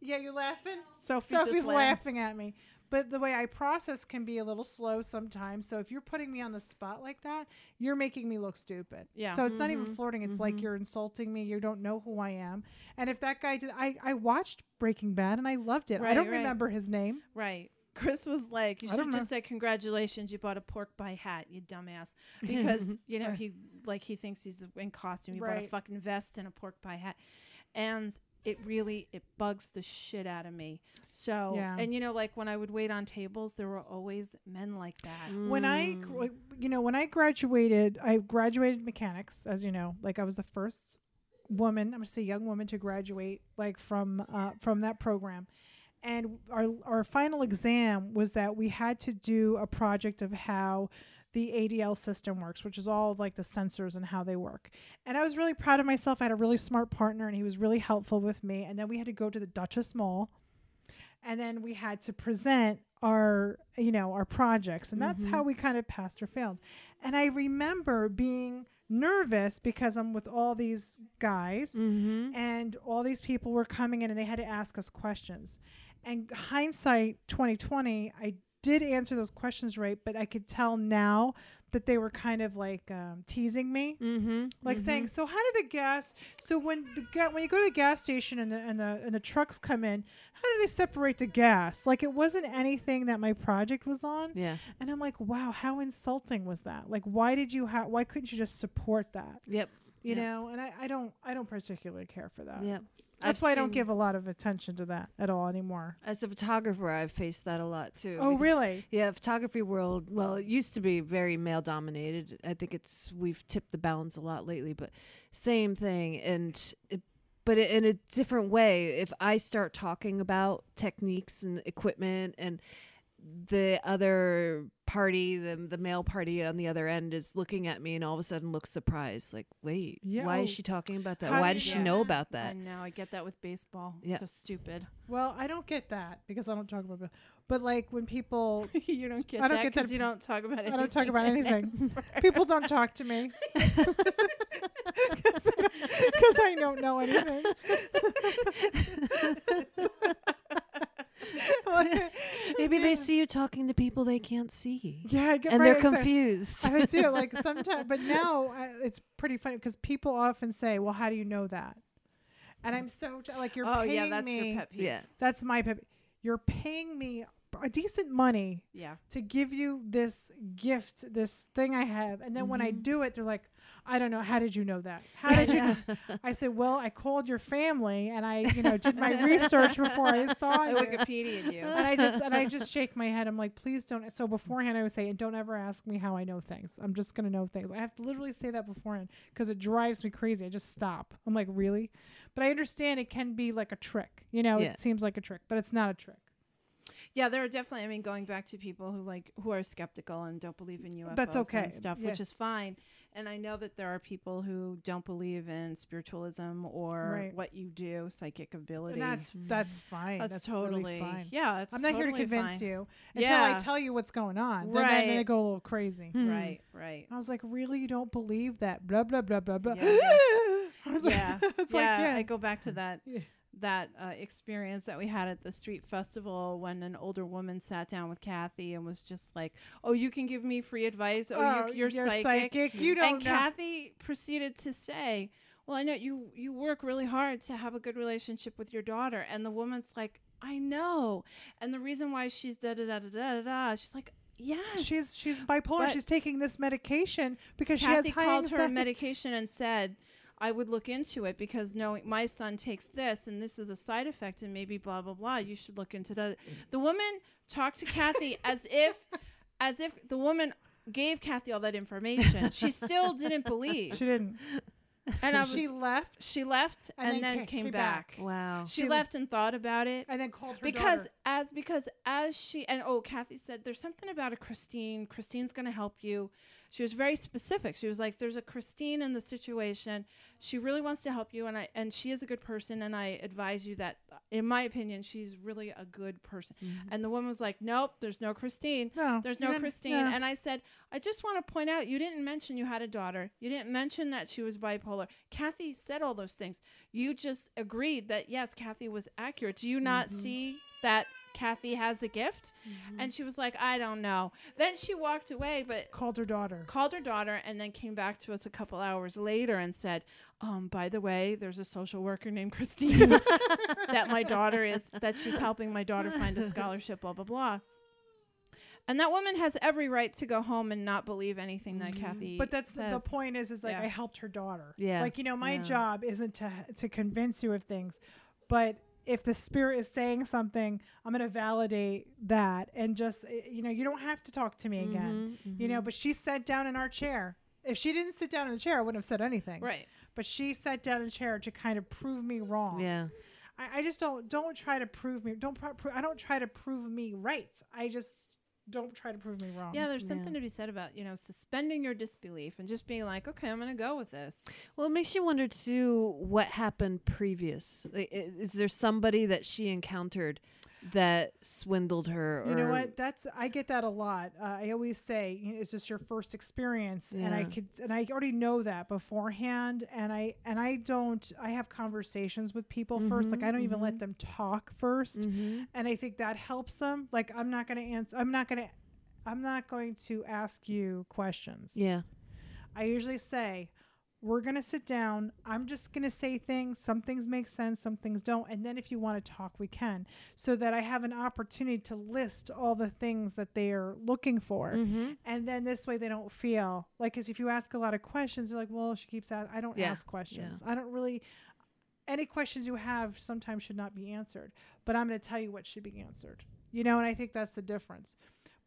"Yeah, you're laughing." Sophie Sophie's laughing at me. But the way I process can be a little slow sometimes. So if you're putting me on the spot like that, you're making me look stupid. Yeah. So it's not even Mhm. flirting. It's like Mhm. you're insulting me. You don't know who I am. And if that guy did, I I watched Breaking Bad and I loved it. Right, I don't right. remember his name. Right. Chris was like, "You should know. just said congratulations, you bought a pork pie hat, you dumbass." Because you know he like he thinks he's in costume. You bought a fucking vest and a pork pie hat, and it really it bugs the shit out of me. So Yeah. and you know like when I would wait on tables, there were always men like that. When I, Mm. you know, when I graduated, I graduated mechanics, as you know, like I was the first woman, I'm gonna say young woman to graduate like from uh, from that program. And our our final exam was that we had to do a project of how the ADL system works, which is all like the sensors and how they work. And I was really proud of myself. I had a really smart partner and he was really helpful with me. And then we had to go to the Dutchess Mall and then we had to present our you know our projects and that's Mhm. how we kind of passed or failed and i remember being nervous because i'm with all these guys Mm-hmm. and all these people were coming in and they had to ask us questions and hindsight 2020 i did answer those questions right but i could tell now that they were kind of like um, teasing me Mm-hmm. like saying, "So how did the gas? So when the ga- when you go to the gas station and the and the and the trucks come in, how do they separate the gas? Like it wasn't anything that my project was on." Yeah. And I'm like, "Wow, how insulting was that? Like, why did you have? Why couldn't you just support that? Yep. You Yeah. know?" And I I don't I don't particularly care for that. Yep. That's I've why I don't give a lot of attention to that at all anymore. As a photographer, I've faced that a lot too. Oh, really? Yeah, photography world. Well, it used to be very male dominated. I think it's we've tipped the balance a lot lately, but same thing. And it, but in a different way. If I start talking about techniques and equipment and the other party, the the male party on the other end is looking at me and all of a sudden looks surprised, like, "Wait, Yeah, why is she talking about that? how Why does she get know that? about I that?" know. I get that with baseball. Yeah. So stupid. Well, I don't get that because I don't talk about it. But like when people you don't get I don't that get that 'cause you don't talk about I don't talk about anything. people don't talk to me because I, don't know anything. Maybe they see you talking to people they can't see, yeah, I get and right, they're exact- confused. I do like sometimes, but now I, it's pretty funny because people often say, "Well, how do you know that?" And I'm so t- like, "You're oh paying yeah, that's me." your pet peeve. yeah. That's my pet. Peeve. You're paying me a decent money Yeah. to give you this gift, this thing I have, and then when I Mhm. do it, they're like, "I don't know. How did you know that? How did you?" I said, "Well, I called your family and I, you know, did my research before I saw I you." Wikipedia you. And I just and I just shake my head. I'm like, please don't. So beforehand, I would say, and don't ever ask me how I know things. I'm just gonna know things. I have to literally say that beforehand because it drives me crazy. I just stop. I'm like, really? But I understand it can be like a trick. You know, Yeah. it seems like a trick, but it's not a trick. Yeah, there are definitely. I mean, going back to people who like who are skeptical and don't believe in UFOs That's okay, and stuff, yeah. which is fine. And I know that there are people who don't believe in spiritualism or Right. what you do, psychic ability. And that's that's fine. That's That's, totally really fine. yeah. It's I'm not here to convince fine. you until I tell you what's going on. Then, then, then Right. I go a little crazy. Hmm. Right, right. I was like, really? You don't believe that? Blah blah blah blah blah. Yeah, yeah. Like- yeah, it's yeah. like yeah. I go back to that Yeah. That uh, experience that we had at the street festival when an older woman sat down with Kathy and was just like, "Oh, you can give me free advice. Oh, you, you're, psychic. You don't know. and know. Kathy proceeded to say, "Well, I know you you work really hard to have a good relationship with your daughter." And the woman's like, "I know." And the reason why she's da da da da da da, she's like, "Yes." She's she's bipolar. But- she's taking this medication because Kathy she has high called her medication and said, "I would look into it because knowing my son takes this and this is a side effect and maybe blah blah blah. You should look into that." The woman talked to Kathy as if, as if the woman gave Kathy all that information. She still didn't believe, She didn't. and I was, she left she left and and, then then, came, came back. back. Wow. She, She- left and thought about it and then called her because daughter. as because as she and oh Kathy said there's something about a Christine Christine's gonna help you she was very specific. She was like, "There's a Christine in the situation. She really wants to help you, and I and she is a good person. And I advise you that, in my opinion, she's really a good person." Mm-hmm. And the woman was like, "Nope, there's no Christine. No, There's no Christine." yeah. And I said, "I just want to point out, you didn't mention you had a daughter. You didn't mention that she was bipolar. Kathy said all those things. You just agreed that yes, Kathy was accurate. Do you not mm-hmm. see that?" Kathy has a gift, and she was like, "I don't know." Then she walked away, but called her daughter. called her daughter and then came back to us a couple hours later and said, um, by the way, there's a social worker named Christine that my daughter is that she's helping my daughter find a scholarship, blah blah blah. And that woman has every right to go home and not believe anything that Kathy. But that's says. the point. Is is like Yeah. I helped her daughter. Yeah, Like you know, my yeah. job isn't to to convince you of things, but if the spirit is saying something, I'm gonna validate that and just eh, you know, you don't have to talk to me again. Mm-hmm, You know, but she sat down in our chair. If she didn't sit down in the chair, I wouldn't have said anything. Right. But she sat down in the chair to kind of prove me wrong. Yeah. I, I just don't don't try to prove me. Don't pro- pro- I don't try to prove me right. I just don't try to prove me wrong. Yeah, there's Yeah. something to be said about, you know, suspending your disbelief and just being like, okay, I'm going to go with this. Well, it makes you wonder too what happened previous. Is there somebody that she encountered that swindled her? You know what? That's I get that a lot. Uh, I always say you know, it's just your first experience, and I could and I already know that beforehand, and I and I don't. I have conversations with people first. Like I don't even let them talk 1st Mhm. and I think that helps them. Like I'm not going to answer. I'm not going to. I'm not going to ask you questions. Yeah. I usually say, we're going to sit down. I'm just going to say things. Some things make sense, some things don't. And then if you want to talk, we can. So that I have an opportunity to list all the things that they are looking for. Mm-hmm. And then this way they don't feel like, because if you ask a lot of questions, they're like, well, she keeps asking. I don't Yeah. ask questions. I don't really. Any questions you have sometimes should not be answered, but I'm going to tell you what should be answered. You know, and I think that's the difference.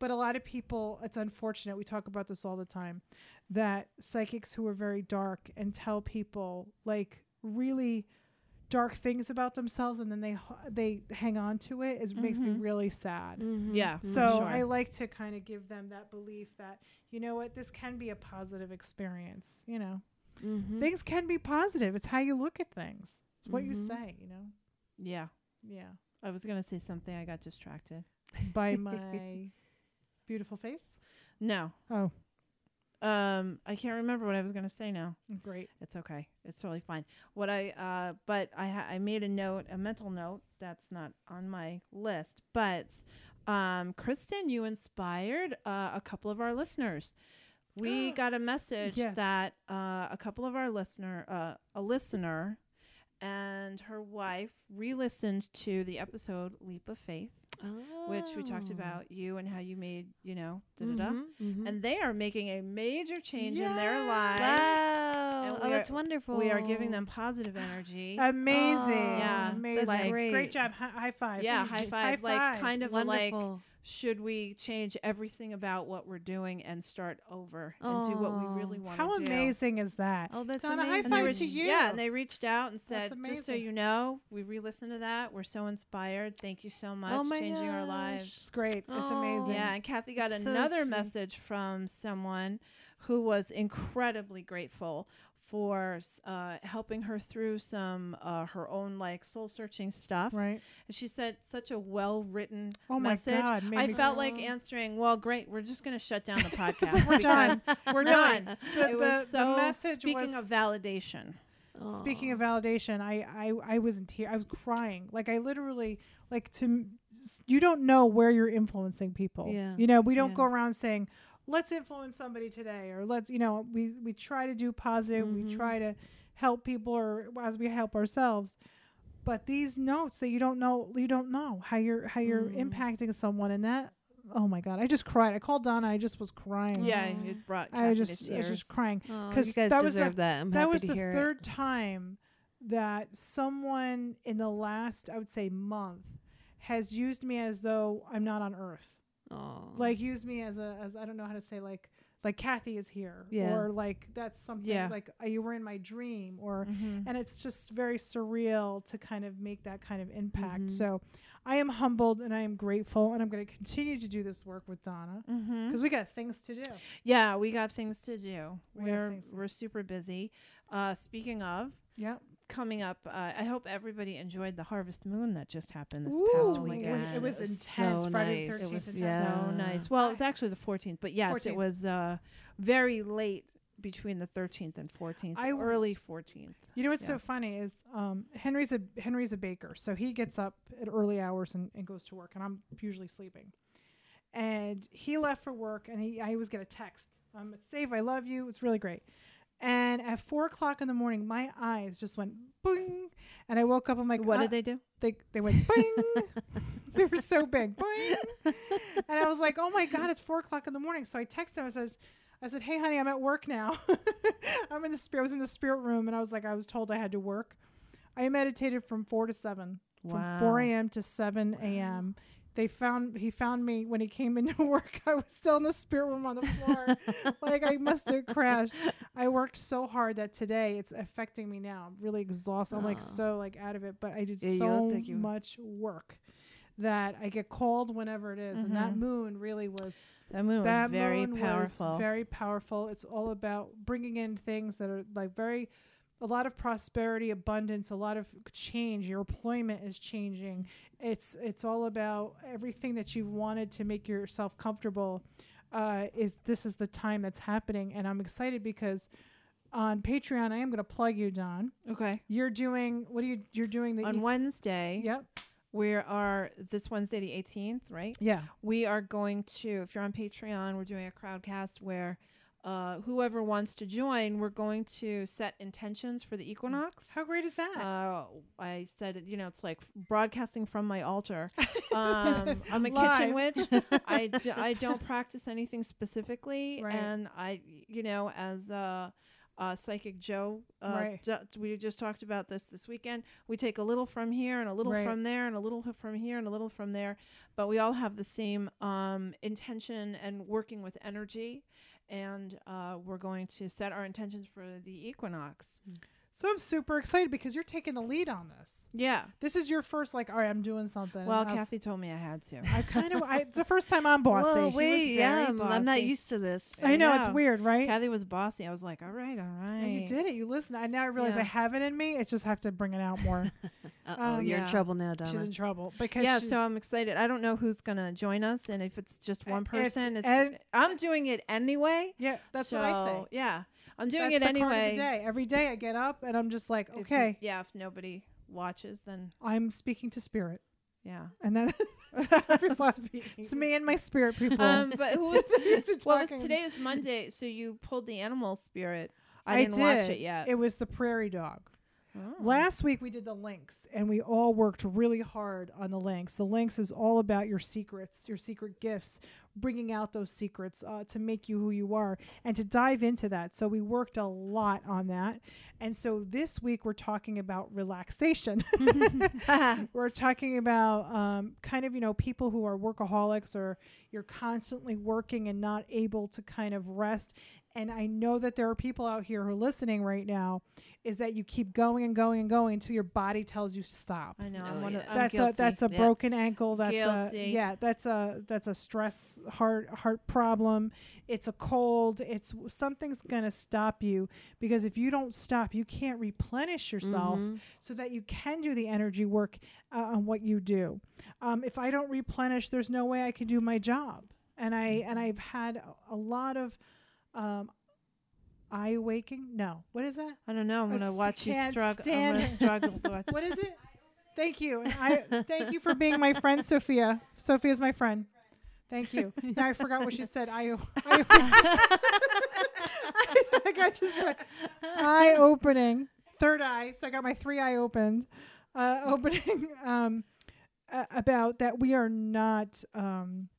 But a lot of people, it's unfortunate. We talk about this all the time that psychics who are very dark and tell people like really dark things about themselves and then they they hang on to it is makes me Mhm. really sad. Mm-hmm. Yeah. So sure. I like to kind of give them that belief that you know what this can be a positive experience, you know. Mm-hmm. Things can be positive. It's how you look at things. It's what you Mhm. say, you know. yeah. Yeah. I was going to say something. I got distracted. By my beautiful face. No. Oh, Um, I can't remember what I was going to say now. great. It's okay. It's totally fine. What I uh, but I ha- I made a note, a mental note that's not on my list, but um, Kristin, you inspired uh, a couple of our listeners. We got a message Yes. that uh, a couple of our listener, uh, a listener, and her wife re-listened to the episode "Leap of Faith," which we talked Oh. about you and how you made, you know, da da da, Mhm, mhm. and they are making a major change in their lives. wow. Oh, and Oh, that's are- wonderful. We are giving them positive energy. Amazing. Oh, yeah, Amazing. that's great. Great job. Hi- high five. yeah, high five. High like five. kind of a like, should we change everything about what we're doing and start over and do what we really want to How amazing is that? Oh, that's Donna, high amazing. And they five reached, to you. Yeah, and they reached out and said, just so you know, we re-listened to that. We're so inspired. Thank you so oh much, Oh my changing our lives. It's great. It's Oh. amazing. Yeah, and Kathy got It's another sweet. message from someone who was incredibly grateful for uh, helping her through some uh, her own like soul searching stuff. Right. And she said such a well written Oh my message. God. I me- felt like answering, well, great, we're just going to shut down the podcast. like, we're done. We're done. The- it was the- the so, message speaking was- of validation. Speaking of validation, I, I I was in tears. I was crying. Like I literally like to. You don't know where you're influencing people. Yeah. You know, we don't Yeah. go around saying, "Let's influence somebody today," or "Let's." You know, we we try to do positive. Mhm. We try to help people, or as we help ourselves. But these notes that you don't know, you don't know how you're how you're Mm. impacting someone, and that. Oh my God! I just cried. I called Donna. I just was crying. Yeah, Aw. it brought I Kathy just I was just crying because you guys that was the- deserve that. I'm that happy was to the hear it. third time that someone in the last i would say month has used me as though i'm not on earth Oh. like use me as a as i don't know how to say like like kathy is here Yeah. or like that's something Yeah. like uh, you were in my dream or Mhm. and it's just very surreal to kind of make that kind of impact Mhm. so I am humbled and I am grateful, and I'm going to continue to do this work with Donna Mm-hmm. because we got things to do. Yeah, we got things to do. We got We're we're super busy. Uh, speaking of Yep. Coming up, uh, I hope everybody enjoyed the harvest moon that just happened this Ooh, past weekend. It was It was intense. so Friday nice. the 13th. It was Yeah. so nice. Well, it was actually the 14th, but yes, 14th. it was uh, very late between the 13th and 14th. I w- early 14th. You know what's Yeah. so funny is um, Henry's a Henry's a baker, so he gets up at early hours and, and goes to work, and I'm usually sleeping. And he left for work, and he I always get a text. Um, it's safe. I love you. It's really great. And at four o'clock in the morning, my eyes just went boing, and I woke up. I'm like, what did they do? they they went boing. they were so big, boing. And I was like, oh my god, it's four o'clock in the morning. So I texted him. I says, I said, hey honey, I'm at work now. I'm in the spirit. I was in the spirit room, and I was like, I was told I had to work. I meditated from four to seven, from four a.m. to seven a.m. They found he found me when he came into work. I was still in the spirit room on the floor, like I must have crashed. I worked so hard that today it's affecting me now. I'm really exhausted. I'm like so like out of it, but I did Yeah, so much work that I get called whenever it is. and that Mhm. moon really was That moon that was very moon powerful. was very powerful. It's all about bringing in things that are like very a lot of prosperity, abundance, a lot of change. Your employment is changing. It's it's all about everything that you've wanted to make yourself comfortable. Uh, is this is the time that's happening, and I'm excited because on Patreon I am going to plug you, Don. okay. You're doing what are you? You're doing the On e- Wednesday, Yep. we are this Wednesday the 18th, right? Yeah. We are going to, if you're on Patreon, we're doing a crowdcast where uh, whoever wants to join, we're going to set intentions for the equinox. How great is that? Uh, I said, you know, it's like broadcasting from my altar. Um, I'm a Live. kitchen witch. I, d- I don't practice anything specifically. Right. And I, you know, as uh, uh, Psychic Joe, uh, Right. d- we just talked about this this weekend. We take a little from here and a little Right. from there and a little from here and a little from there. But we all have the same um, intention and working with energy. And uh, we're going to set our intentions for the equinox. So I'm super excited because you're taking the lead on this. Yeah. This is your first like, all right, I'm doing something. Well, was- Kathy told me I had to. I kind of, I, it's the first time I'm bossy. Whoa, wait, yeah, I'm, I'm not used to this. I know, I it's weird, right? Kathy was bossy. I was like, all right, all right. And you did it. You listened. I now realize I have it in me. It's just have to bring it out more. Oh, Um, you're yeah. in trouble now, She's Donna. in trouble because Yeah, so I'm excited. I don't know who's gonna join us, and if it's just one person, it's, Ed- I'm doing it anyway. yeah, that's so, what I say. Yeah, I'm doing that's it anyway. Card of the day. Every day I get up and I'm just like, If- okay, yeah, if nobody watches, then I'm speaking to spirit, yeah. and then it's it's me and my spirit people. Um, but who was Used to what was today is Monday, so you pulled the animal spirit. I, I didn't watch did. it yet. it was the prairie dog. Oh. Last week we did the lynx and we all worked really hard on the lynx. The lynx is all about your secrets, your secret gifts, bringing out those secrets uh, to make you who you are and to dive into that. So we worked a lot on that. And so this week we're talking about relaxation. we're talking about um, kind of, you know, people who are workaholics or you're constantly working and not able to kind of rest. And I know that there are people out here who are listening right now is that you keep going and going and going until your body tells you to stop. I know. Oh, I'm one of, yeah. I'm that's a that's a Yeah. broken ankle. That's Guilty. a yeah. That's a that's a stress heart heart problem. It's a cold. It's something's gonna stop you because if you don't stop, you can't replenish yourself Mhm. so that you can do the energy work uh, on what you do. Um, if I don't replenish, there's no way I can do my job. And I and I've had a, a lot of um, eye awaking. No, what is that? I don't know. I'm I gonna s- watch you struggle. I'm gonna struggle. to watch. What is it? Thank you. And I thank you for being my friend, Sophia. Sophia's my friend. Thank you. Now I forgot what she said. I, I, I got distracted. Eye opening, third eye. So I got my three eye opened. Uh, opening um, uh, about that we are not um,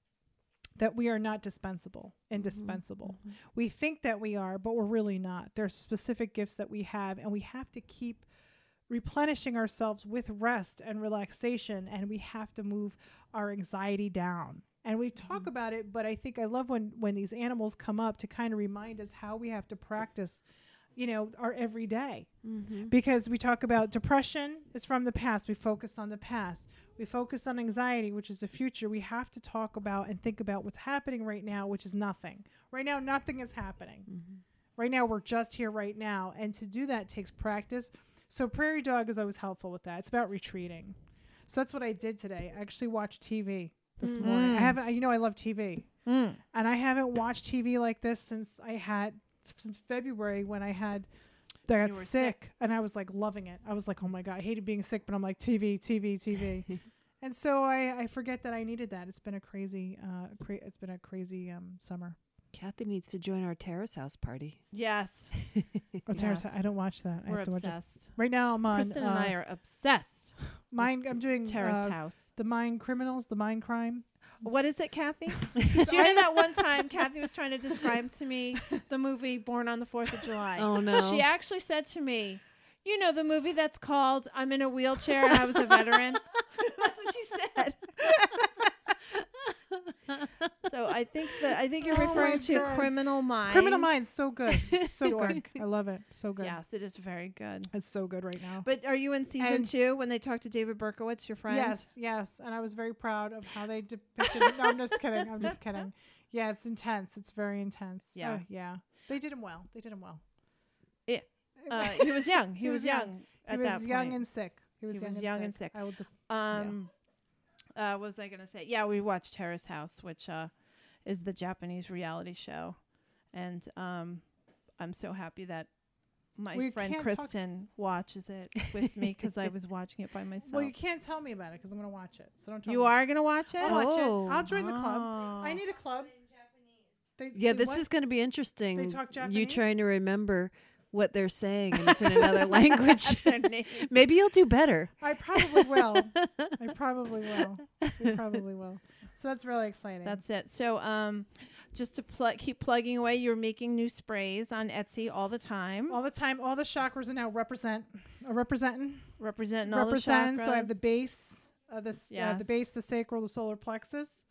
that we are not dispensable, mm-hmm. indispensable. Mm-hmm. We think that we are, but we're really not. There's specific gifts that we have, and we have to keep replenishing ourselves with rest and relaxation, and we have to move our anxiety down. And we talk mm-hmm. about it, but I think I love when when these animals come up to kind of remind us how we have to practice you know, our everyday Mm-hmm. because we talk about depression is from the past. We focus on the past. We focus on anxiety, which is the future. We have to talk about and think about what's happening right now, which is nothing. Right now, nothing is happening. Mm-hmm. Right now, we're just here right now. And to do that takes practice. So, Prairie Dog is always helpful with that. It's about retreating. So, that's what I did today. I actually watched TV this morning. I Mm. haven't, you know, I love TV. Mm. And I haven't watched TV like this since I had, since February when I had, that I got sick, sick. and I was like loving it. I was like, oh my God, I hated being sick, but I'm like, TV, TV, TV. and so I, I forget that I needed that. It's been a crazy, uh, cra- it's been a crazy um, summer. Kathy needs to join our terrace house party. Yes, Oh, Terrace, Yes. I don't watch that. I we're have to watch it. obsessed. Right now, I'm on. Kristin uh, and I are obsessed. Mine, I'm doing Terrace uh, House. the mind Criminals, the mind Crime. What is it, Kathy? Do you know that one time Kathy was trying to describe to me the movie Born on the Fourth of July? Oh no. She actually said to me, "You know the movie that's called I'm in a wheelchair and I was a veteran." that's what she said. So I think that I think you're Oh referring to God. Criminal Minds. Criminal Minds, so good, so good. I love it, so good. Yes, it is very good. It's so good right now. But are you in season And- two when they talk to David Berkowitz, your friend? Yes, yes, and I was very proud of how they depicted it. No, I'm just kidding. I'm just kidding. Yeah, it's intense. It's very intense. Yeah. Uh, yeah. They did him well. They did him well. Yeah. Uh, he was young. He, He was, was young. young at he was that young point. and sick. He was, He young, was and young sick. and sick. I will def- Um, uh, what was I gonna say? Yeah, we watched Terrace House, which uh, is the Japanese reality show, and um, I'm so happy that my friend Kristin watches it with me because I was watching it by myself. well, you can't tell me about it because I'm going to watch it. So don't tell You me. are gonna watch it? I'll watch Oh. it. I'll join the club. I Oh. need a club. They, yeah, they this what? is going to be interesting. They talk You trying to remember what they're saying and it's in another language. Maybe you'll do better. I probably will. I probably will. I probably will. So that's really exciting. That's it. So, um, just to pl- keep plugging away, you're making new sprays on Etsy all the time, all the time. All the chakras are now represent, are representing. representing all the represent. So I have the base, uh, this, uh, the base, the sacral, the solar plexus.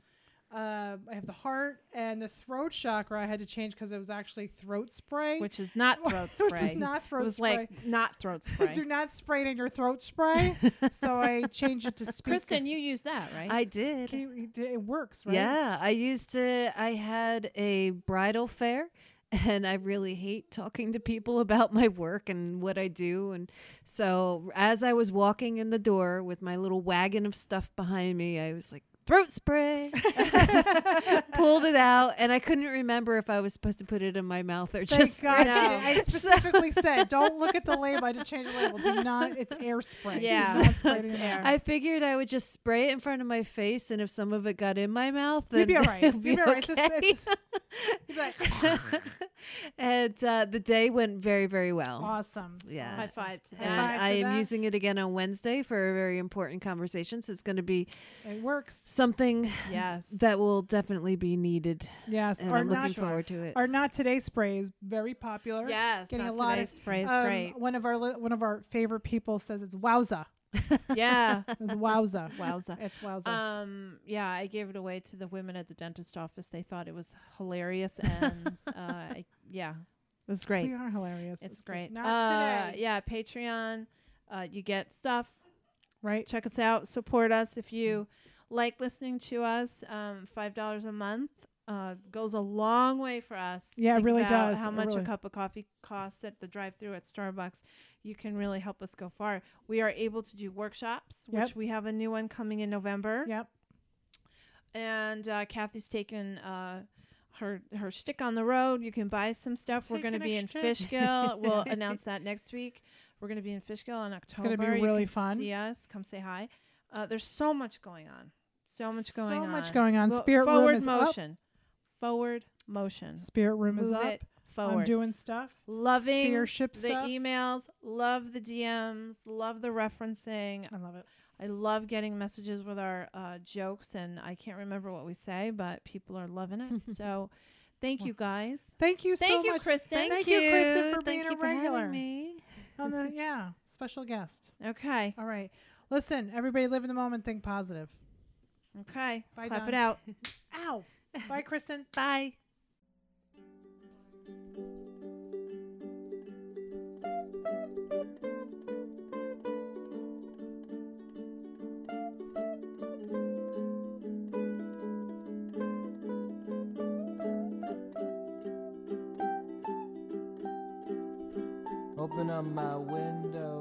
Uh, I have the heart and the throat chakra. I had to change because it was actually throat spray, which is not throat spray. which is not it throat was spray. like not throat spray. Do not spray it in your throat spray. so I changed it to speak. Kristin, you use that, right? I did. You- it works, right? Yeah, I used to. I had a bridal fair, and I really hate talking to people about my work and what I do. And so, as I was walking in the door with my little wagon of stuff behind me, I was like, throat spray. Pulled it out, and I couldn't remember if I was supposed to put it in my mouth or Thank just God spray No. I specifically said, don't look at the label. I just changed the label. Do not. It's air spray. Yeah, not spray it it's air. I figured I would just spray it in front of my face, and if some of it got in my mouth, then You'd be all right. You'd be be all right. It's just- okay. it's- You'd be and uh, the day went very, very well. awesome. Yeah. High five to that. five I to am that. using it again on Wednesday for a very important conversation. So it's going to be It works. Something Yes. that will definitely be needed, Yes. and Our I'm not, looking forward to it. our not today spray is very popular. yes. getting not a lot today's of- spray is Um, great. One of our li- one of our favorite people says it's wowza. Yeah. It's wowza. Wowza. It's wowza. Um. Yeah, I gave it away to the women at the dentist office. They thought it was hilarious, and uh, I, yeah, it was great. we are hilarious. It's good. great. Not uh, today. Yeah, Patreon. Uh, you get stuff. Right. Check us out. Support us if you like listening to us. Um, Five dollars a month uh, goes a long way for us. Yeah, it really does. How much really- a cup of coffee costs at the drive-through at Starbucks. You can really help us go far. We are able to do workshops, which we have a new one coming in November Yep. and uh, Kathy's taken uh, her her stick on the road. You can buy some stuff. We're going to be in. Fishkill. we'll announce that next week. We're going to be in Fishkill in October. It's gonna be You really fun. See us. Come say hi. Uh, there's so much going on. So much going so on. So much going on. Well, Spirit forward room is up. Forward motion. Forward motion. Spirit room is up. it I'm doing stuff. Loving Seer ship the stuff. emails. Love the DMs. Love the referencing. I love it. I love getting messages with our uh, jokes, and I can't remember what we say, but people are loving it. so, thank you guys. Thank you so Thank you, much. Kristin. Thank you, Kristin, for Thank being you a for having regular. me. On the yeah, special guest. Okay, All right. Listen, everybody live in the moment, think positive. Okay. Bye, Clap Dawn. it out. Ow. Bye, Kristen. Bye. Open up my window.